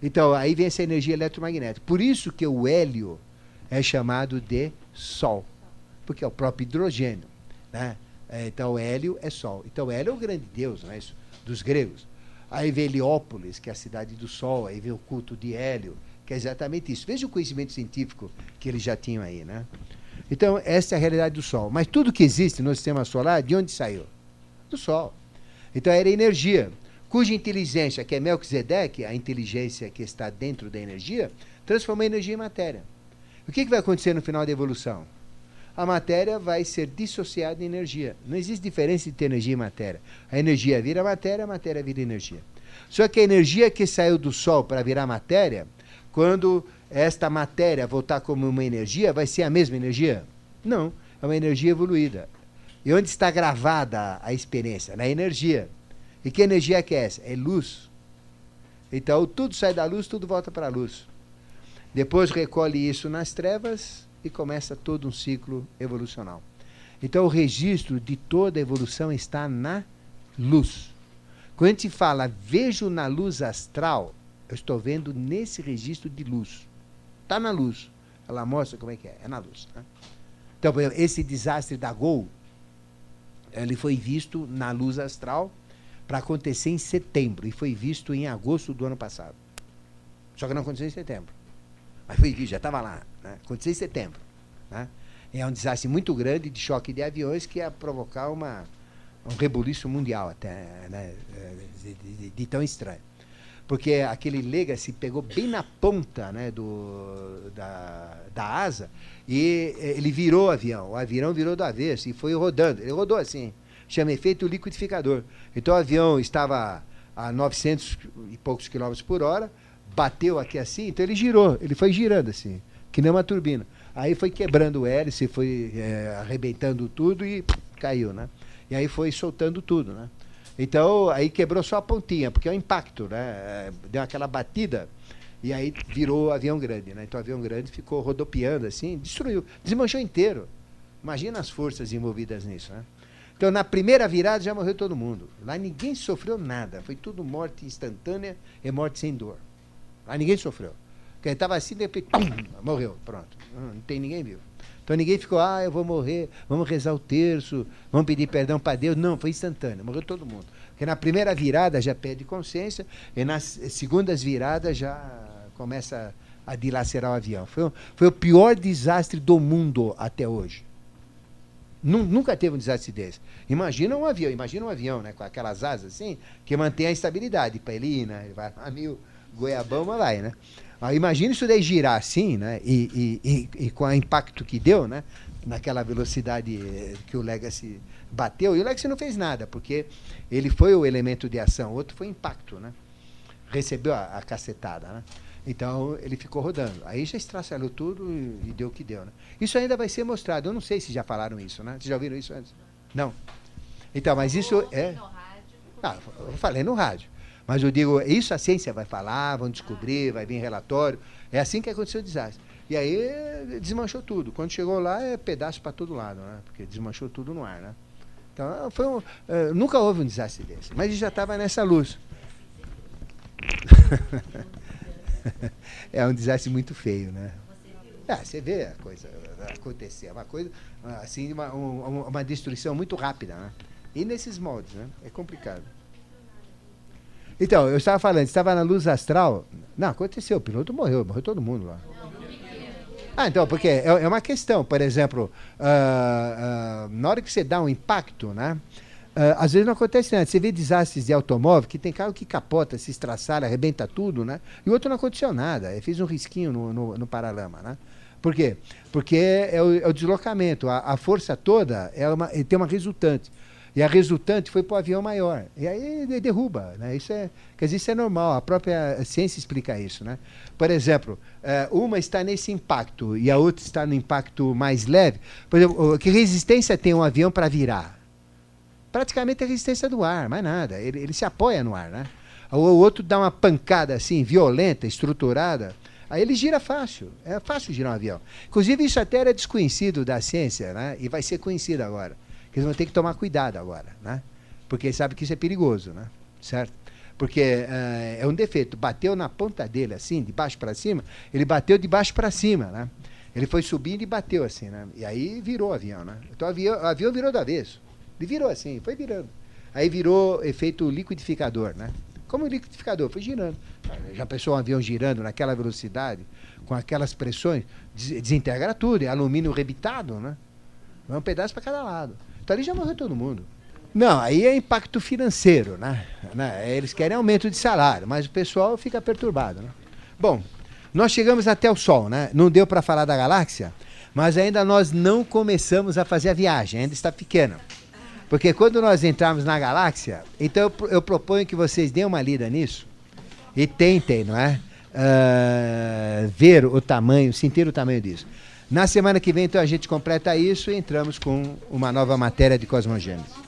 Então aí vem essa energia eletromagnética. Por isso que o hélio é chamado de Sol, porque é o próprio hidrogênio. Né? É, então, Hélio é Sol. Então, Hélio é o grande deus não é isso? dos gregos. Aí vem Heliópolis, que é a cidade do Sol, aí vem o culto de Hélio, que é exatamente isso. Veja o conhecimento científico que eles já tinham aí. Né? Então, essa é a realidade do Sol. Mas tudo que existe no sistema solar, de onde saiu? Do Sol. Então, era energia, cuja inteligência, que é Melquisedeque, a inteligência que está dentro da energia, transformou a energia em matéria. O que, que vai acontecer no final da evolução? A matéria vai ser dissociada em energia. Não existe diferença entre energia e matéria. A energia vira matéria, a matéria vira energia. Só que a energia que saiu do Sol para virar matéria, quando esta matéria voltar como uma energia, vai ser a mesma energia? Não, é uma energia evoluída. E onde está gravada a experiência? Na energia. E que energia que é essa? É luz. Então, tudo sai da luz, tudo volta para a luz. Depois recolhe isso nas trevas e começa todo um ciclo evolucional. Então, o registro de toda a evolução está na luz. Quando a gente fala vejo na luz astral, eu estou vendo nesse registro de luz. Está na luz. Ela mostra como é que é. É na luz. Né? Então, por exemplo, esse desastre da Gol, ele foi visto na luz astral para acontecer em setembro e foi visto em agosto do ano passado. Só que não aconteceu em setembro. Mas foi já estava lá. Né? Aconteceu em setembro. Né? É um desastre muito grande de choque de aviões que ia provocar uma, um rebuliço mundial até, né? de, de, de, tão estranho. Porque aquele Legacy pegou bem na ponta né, do, da, da asa e ele virou o avião. O avião virou do avesso e foi rodando. Ele rodou assim, chama efeito liquidificador. Então o avião estava a 900 e poucos quilômetros por hora, bateu aqui assim, então ele girou, ele foi girando assim, que nem uma turbina. Aí foi quebrando o hélice, foi é, arrebentando tudo e caiu, né? E aí foi soltando tudo, né? Então, aí quebrou só a pontinha, porque é o impacto, né? É, deu aquela batida e aí virou o avião grande, né? Então o avião grande ficou rodopiando assim, destruiu, desmanchou inteiro. Imagina as forças envolvidas nisso, né? Então, na primeira virada já morreu todo mundo. Lá ninguém sofreu nada, foi tudo morte instantânea e morte sem dor. Lá ninguém sofreu. Quem estava assim, de repente, morreu. Pronto. Não tem ninguém vivo. Então ninguém ficou, ah, eu vou morrer, vamos rezar o terço, vamos pedir perdão para Deus. Não, foi instantâneo, morreu todo mundo. Porque na primeira virada já perde consciência, e nas segundas viradas já começa a dilacerar o avião. Foi, foi o pior desastre do mundo até hoje. Nunca teve um desastre desse. Imagina um avião, imagina um avião, né, com aquelas asas assim, que mantém a estabilidade para ele ir, né, ele vai a mil, Goiabama vai, né? Ah, imagina isso daí girar assim, né? E, e, e, e com o impacto que deu, né? Naquela velocidade eh, que o Legacy bateu. E o Legacy não fez nada, porque ele foi o elemento de ação, o outro foi impacto, né? Recebeu a, a cacetada, né? Então ele ficou rodando. Aí já estraçalhou tudo e, e, deu o que deu, né? Isso ainda vai ser mostrado. Eu não sei se já falaram isso, né? Vocês já ouviram isso antes? Não. Então, mas isso é. Ah, eu falei no rádio. Mas eu digo, isso a ciência vai falar, vão descobrir, vai vir relatório. É assim que aconteceu o desastre. E aí desmanchou tudo. Quando chegou lá, é pedaço para todo lado, né? Porque desmanchou tudo no ar, né? Então, foi um, uh, nunca houve um desastre desse. Mas já estava nessa luz. é um desastre muito feio, né? Ah, você vê a coisa acontecer. É uma coisa, assim, uma, uma, uma destruição muito rápida, né? E nesses moldes, né? É complicado. Então, eu estava falando, estava na luz astral. Não, aconteceu, o piloto morreu, morreu todo mundo lá. Ah, então, porque é, é uma questão, por exemplo, uh, uh, na hora que você dá um impacto, né? Uh, às vezes não acontece nada. Você vê desastres de automóvel que tem carro que capota, se estraçalha, arrebenta tudo, né? E o outro não aconteceu nada. Eu fiz um risquinho no, no, no paralama, né? Por quê? Porque é o, é o deslocamento. A, a, força toda é uma, tem uma resultante. E a resultante foi para o avião maior. E aí derruba. Né? Isso é, quer dizer, isso é normal. A própria ciência explica isso. Né? Por exemplo, é, uma está nesse impacto e a outra está no impacto mais leve. Por exemplo, que resistência tem um avião para virar? Praticamente a resistência do ar, mais nada. Ele, ele se apoia no ar. Né? O outro dá uma pancada assim, violenta, estruturada. Aí ele gira fácil. É fácil girar um avião. Inclusive, isso até era desconhecido da ciência, né? e vai ser conhecido agora eles vão ter que tomar cuidado agora, né? Porque sabe que isso é perigoso, né? Certo? Porque uh, é um defeito. Bateu na ponta dele, assim, de baixo para cima, ele bateu de baixo para cima, né? Ele foi subindo e bateu assim, né? E aí virou o avião, né? Então o avião, o avião virou do avesso. Ele virou assim, foi virando. Aí virou efeito liquidificador, né? Como liquidificador, foi girando. Já pensou um avião girando naquela velocidade, com aquelas pressões, desintegra tudo, é alumínio rebitado, né? É um pedaço para cada lado. Ali já morreu todo mundo. Não, aí é impacto financeiro, né? né? Eles querem aumento de salário, mas o pessoal fica perturbado, né? Bom, nós chegamos até o Sol, né? Não deu para falar da galáxia, mas ainda nós não começamos a fazer a viagem, ainda está pequena. Porque quando nós entrarmos na galáxia, então eu, eu proponho que vocês deem uma lida nisso e tentem, não é? Uh, ver o tamanho, sentir o tamanho disso. Na semana que vem, então, a gente completa isso e entramos com uma nova matéria de cosmogênese.